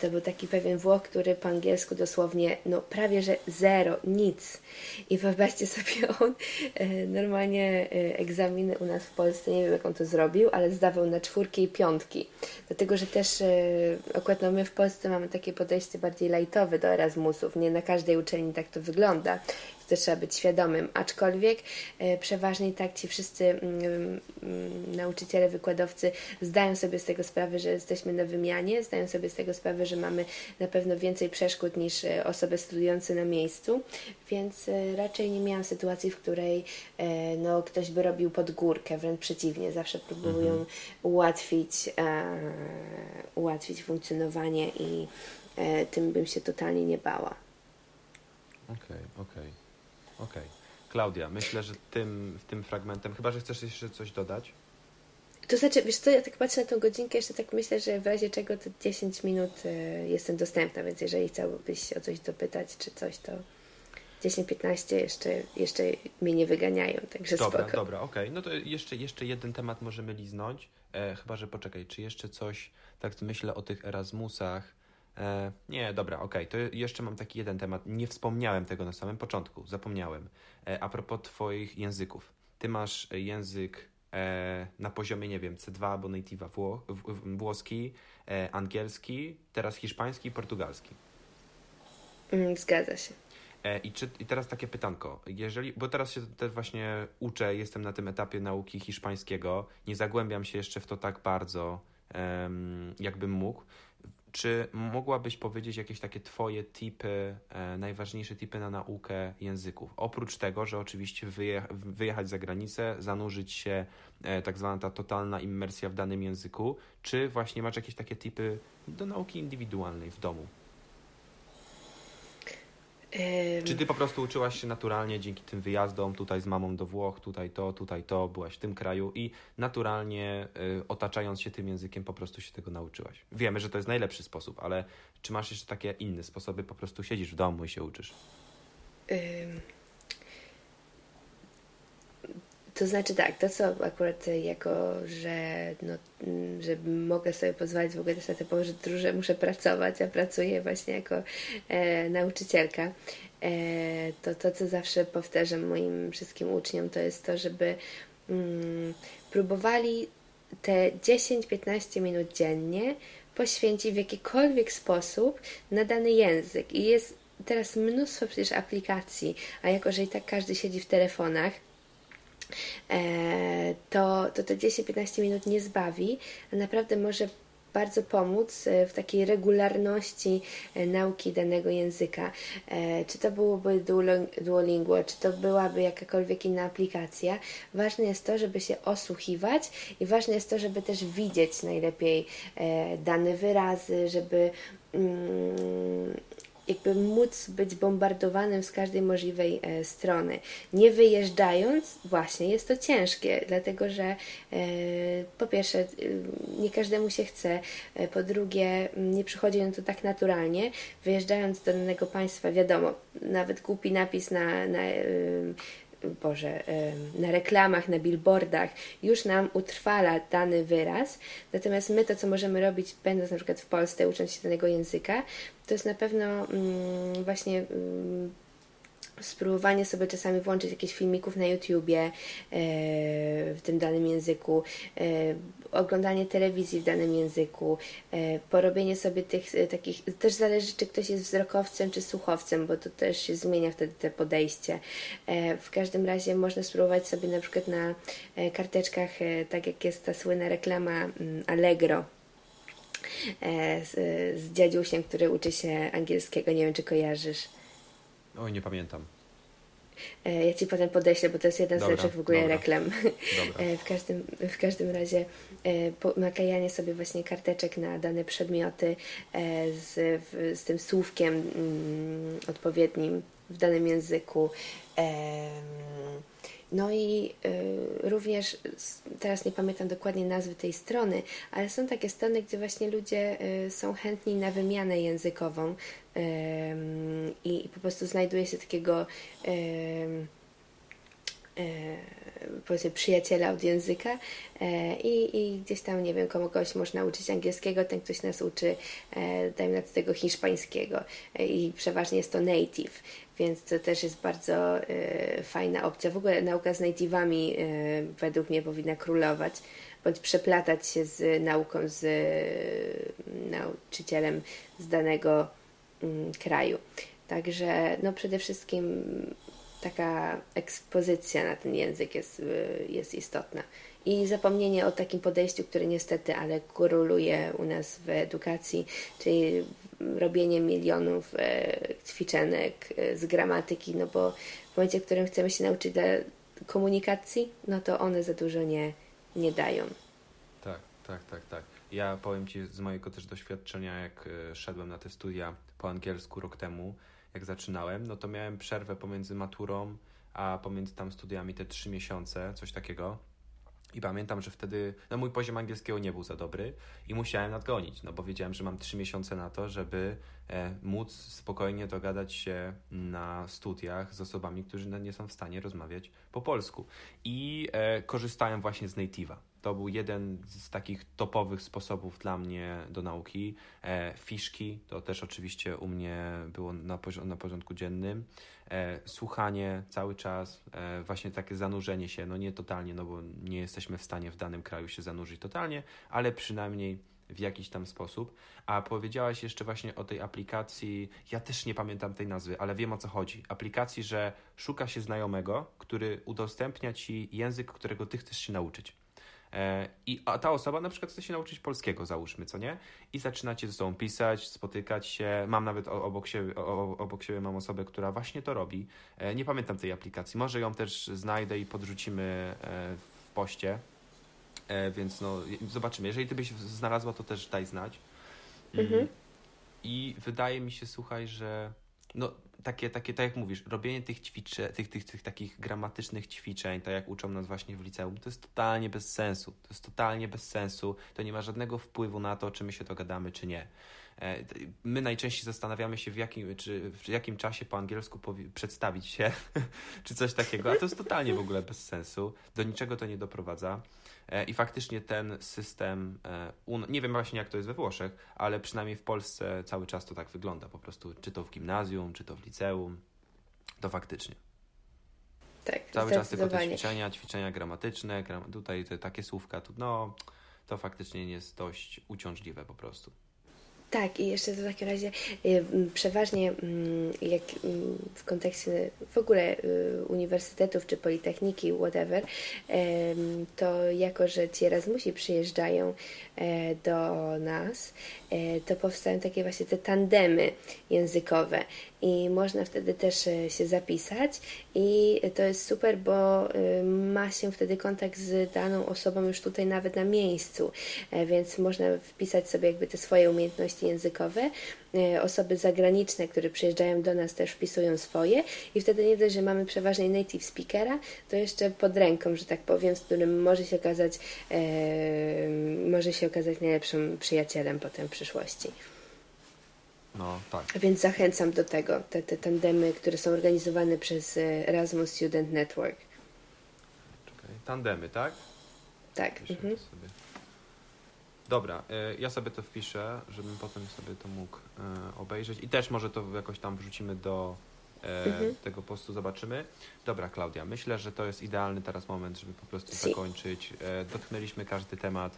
to był taki pewien Włoch, który po angielsku dosłownie, no prawie że zero, nic. I wyobraźcie sobie, on normalnie egzaminy u nas w Polsce, nie wiem jak on to zrobił, ale zdawał na czwórki i piątki. Dlatego, że też akurat no, my w Polsce mamy takie podejście bardziej lightowe, do Erasmusów. Nie na każdej uczelni tak to wygląda to trzeba być świadomym. Aczkolwiek e, przeważnie tak ci wszyscy mm, mm, nauczyciele, wykładowcy zdają sobie z tego sprawę, że jesteśmy na wymianie, zdają sobie z tego sprawę, że mamy na pewno więcej przeszkód niż e, osoby studiujące na miejscu, więc e, raczej nie miałam sytuacji, w której no, ktoś by robił pod górkę, wręcz przeciwnie, zawsze próbują mhm. ułatwić, ułatwić funkcjonowanie i tym bym się totalnie nie bała. Okej, okay, okej. Okay. Okej. Okay. Klaudia, myślę, że tym, tym fragmentem, chyba że chcesz jeszcze coś dodać? To znaczy, wiesz co, ja tak patrzę na tą godzinkę, jeszcze tak myślę, że w razie czego to 10 minut y, jestem dostępna, więc jeżeli chciałbyś o coś dopytać czy coś, to 10-15 jeszcze, jeszcze mnie nie wyganiają, także dobra, spoko. Dobra, okej. Okay. No to jeszcze, jeszcze jeden temat możemy liznąć. E, chyba, że poczekaj, czy jeszcze coś, tak myślę o tych Erasmusach, E, nie, dobra, okej. Okay. To jeszcze mam taki jeden temat. Nie wspomniałem tego na samym początku, zapomniałem. E, a propos Twoich języków. Ty masz język e, na poziomie, nie wiem, C2 albo native'a wło włoski, e, angielski, teraz hiszpański i portugalski. Mm, zgadza się. E, I, czy, I teraz takie pytanko, jeżeli, bo teraz się też właśnie uczę, jestem na tym etapie nauki hiszpańskiego, nie zagłębiam się jeszcze w to tak bardzo, jakbym mógł. Czy mogłabyś powiedzieć jakieś takie Twoje tipy, e, najważniejsze tipy na naukę języków? Oprócz tego, że oczywiście wyje, wyjechać za granicę, zanurzyć się, e, tak zwana ta totalna immersja w danym języku, czy właśnie masz jakieś takie tipy do nauki indywidualnej w domu? Czy ty po prostu uczyłaś się naturalnie dzięki tym wyjazdom, tutaj z mamą do Włoch, tutaj to, tutaj to, byłaś w tym kraju i naturalnie y, otaczając się tym językiem po prostu się tego nauczyłaś? Wiemy, że to jest najlepszy sposób, ale czy masz jeszcze takie inne sposoby, po prostu siedzisz w domu i się uczysz? To znaczy tak, to co akurat jako, że, no, że mogę sobie pozwolić w ogóle też na to że muszę pracować, a pracuję właśnie jako e, nauczycielka, e, to to, co zawsze powtarzam moim wszystkim uczniom, to jest to, żeby mm, próbowali te 10-15 minut dziennie poświęcić w jakikolwiek sposób na dany język. I jest teraz mnóstwo przecież aplikacji, a jako, że i tak każdy siedzi w telefonach, to, to te 10-15 minut nie zbawi, a naprawdę może bardzo pomóc e, w takiej regularności e, nauki danego języka. Czy to byłoby Duolingo, czy to byłaby jakakolwiek inna aplikacja. Ważne jest to, żeby się osłuchiwać i ważne jest to, żeby też widzieć najlepiej dane wyrazy, żeby mm, jakby móc być bombardowanym z każdej możliwej e, strony. Nie wyjeżdżając, właśnie jest to ciężkie, dlatego że e, po pierwsze e, nie każdemu się chce, e, po drugie nie przychodzi on to tak naturalnie. Wyjeżdżając do danego państwa, wiadomo, nawet głupi napis na, na Boże, na reklamach, na billboardach już nam utrwala dany wyraz, natomiast my to, co możemy robić, będąc na przykład w Polsce, ucząc się danego języka, to jest na pewno mm, właśnie mm, spróbowanie sobie czasami włączyć jakieś filmików na YouTubie e, w tym danym języku, e, oglądanie telewizji w danym języku, e, porobienie sobie tych takich, też zależy czy ktoś jest wzrokowcem czy słuchowcem, bo to też się zmienia wtedy te podejście. W każdym razie można spróbować sobie na przykład na karteczkach, tak jak jest ta słynna reklama mm, Allegro, z, z dziadziusiem, który uczy się angielskiego, nie wiem czy kojarzysz. Oj, nie pamiętam. E, ja Ci potem podeślę, bo to jest jedna z dobra, lepszych w ogóle dobra. reklam. Dobra. E, w, każdym, w każdym razie e, naklejanie sobie właśnie karteczek na dane przedmioty z, z tym słówkiem mm, odpowiednim w danym języku. No i y, również teraz nie pamiętam dokładnie nazwy tej strony, ale są takie strony, gdzie właśnie ludzie y, są chętni na wymianę językową y, i po prostu znajduje się takiego powiedzmy przyjaciela od języka i, i gdzieś tam, nie wiem, komu kogoś można uczyć angielskiego, ten ktoś nas uczy, dajmy na to tego hiszpańskiego i przeważnie jest to native, więc to też jest bardzo fajna opcja. W ogóle nauka z native'ami według mnie powinna królować, bądź przeplatać się z nauką z nauczycielem z danego mm, kraju. Także no przede wszystkim taka ekspozycja na ten język jest, y, jest istotna. I zapomnienie o takim podejściu, które niestety, ale koroluje u nas w edukacji, czyli robienie milionów e, ćwiczenek e, z gramatyki, no bo w momencie, w którym chcemy się nauczyć dla komunikacji, no to one za dużo nie, nie dają. Tak, tak, tak, tak. Ja powiem Ci z mojego też doświadczenia, jak e, szedłem na te studia po angielsku rok temu, jak zaczynałem, no to miałem przerwę pomiędzy maturą, a pomiędzy tam studiami te trzy miesiące, coś takiego. I pamiętam, że wtedy no mój poziom angielskiego nie był za dobry i musiałem nadgonić, no bo wiedziałem, że mam trzy miesiące na to, żeby e, móc spokojnie dogadać się na studiach z osobami, którzy nie są w stanie rozmawiać po polsku. I e, korzystałem właśnie z native'a. To był jeden z takich topowych sposobów dla mnie do nauki. E, fiszki to też oczywiście u mnie było na, pozi- na porządku dziennym. E, słuchanie cały czas, e, właśnie takie zanurzenie się, no nie totalnie, no bo nie jesteśmy w stanie w danym kraju się zanurzyć totalnie, ale przynajmniej w jakiś tam sposób. A powiedziałaś jeszcze właśnie o tej aplikacji, ja też nie pamiętam tej nazwy, ale wiem o co chodzi. Aplikacji, że szuka się znajomego, który udostępnia ci język, którego ty chcesz się nauczyć. E, I ta osoba na przykład chce się nauczyć polskiego, załóżmy, co nie? I zaczynacie ze sobą pisać, spotykać się. Mam nawet obok siebie, obok siebie mam osobę, która właśnie to robi. E, nie pamiętam tej aplikacji. Może ją też znajdę i podrzucimy e, w poście. Więc no, zobaczymy. Jeżeli ty byś znalazła, to też daj znać. Mm. Mhm. I wydaje mi się, słuchaj, że no, takie, takie, tak jak mówisz, robienie tych ćwiczeń, tych, tych, tych takich gramatycznych ćwiczeń, tak jak uczą nas właśnie w liceum, to jest totalnie bez sensu. To jest totalnie bez sensu. To nie ma żadnego wpływu na to, czy my się dogadamy, czy nie. E, my najczęściej zastanawiamy się, w jakim, czy w jakim czasie po angielsku przedstawić się, czy coś takiego, a to jest totalnie w ogóle bez sensu. Do niczego to nie doprowadza. E, I faktycznie ten system, e, nie wiem właśnie jak to jest we Włoszech, ale przynajmniej w Polsce cały czas to tak wygląda. Po prostu, czy to w gimnazjum, czy to w liceum, to faktycznie. Tak, Cały czas tylko te ćwiczenia, ćwiczenia gramatyczne, gram tutaj te takie słówka, tu, no to faktycznie jest dość uciążliwe po prostu. Tak, i jeszcze w takim razie y, przeważnie mm, jak mm, w kontekście w ogóle y, uniwersytetów czy politechniki, whatever, to jako, że ci Erasmusi przyjeżdżają e, do nas, e, to powstają takie właśnie te tandemy językowe i można wtedy też e, się zapisać i to jest super, bo ma się wtedy kontakt z daną osobą już tutaj nawet na miejscu, więc można wpisać sobie jakby te swoje umiejętności językowe. E, osoby zagraniczne, które przyjeżdżają do nas też wpisują swoje i wtedy nie dość, że mamy przeważnie native speakera, to jeszcze pod ręką, że tak powiem, z którym może się okazać e, może się okazać najlepszym przyjacielem potem w przyszłości. No, tak. Więc zachęcam do tego, te, te tandemy, które są organizowane przez e, Erasmus Student Network. Czekaj. Tandemy, tak? Tak. Mhm. sobie. Dobra, y, ja sobie to wpiszę, żebym potem sobie to mógł y, obejrzeć i też może to jakoś tam wrzucimy do e, Mhm. tego postu, zobaczymy. Dobra, Klaudia, myślę, że to jest idealny teraz moment, żeby po prostu Si. zakończyć. E, dotknęliśmy każdy temat.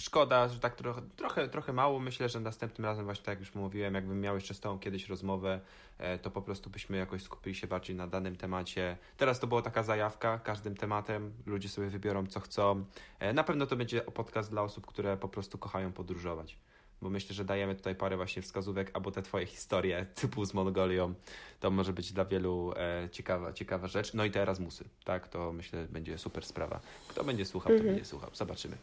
Szkoda, że tak trochę, trochę, trochę mało. Myślę, że następnym razem, właśnie tak jak już mówiłem, jakbym miał jeszcze z Tobą kiedyś rozmowę, e, to po prostu byśmy jakoś skupili się bardziej na danym temacie. Teraz to była taka zajawka każdym tematem. Ludzie sobie wybiorą, co chcą. E, Na pewno to będzie podcast dla osób, które po prostu kochają podróżować. Bo myślę, że dajemy tutaj parę właśnie wskazówek, albo te Twoje historie typu z Mongolią. To może być dla wielu e, ciekawa, ciekawa rzecz. No i te Erasmusy, tak? To myślę, będzie super sprawa. Kto będzie słuchał, to Mhm. będzie słuchał. Zobaczymy.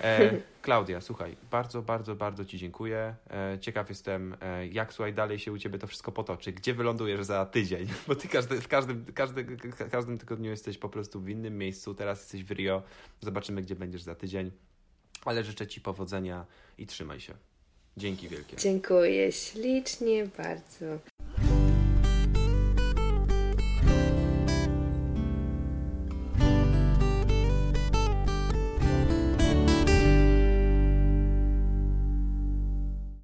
E, Klaudia, słuchaj, bardzo, bardzo, bardzo Ci dziękuję. E, ciekaw jestem, e, jak słuchaj, dalej się u Ciebie to wszystko potoczy. Gdzie wylądujesz za tydzień? Bo Ty każdy, w każdym, każdy, ka- każdym tygodniu jesteś po prostu w innym miejscu. Teraz jesteś w Rio. Zobaczymy, gdzie będziesz za tydzień. Ale życzę Ci powodzenia i trzymaj się. Dzięki wielkie. Dziękuję ślicznie bardzo.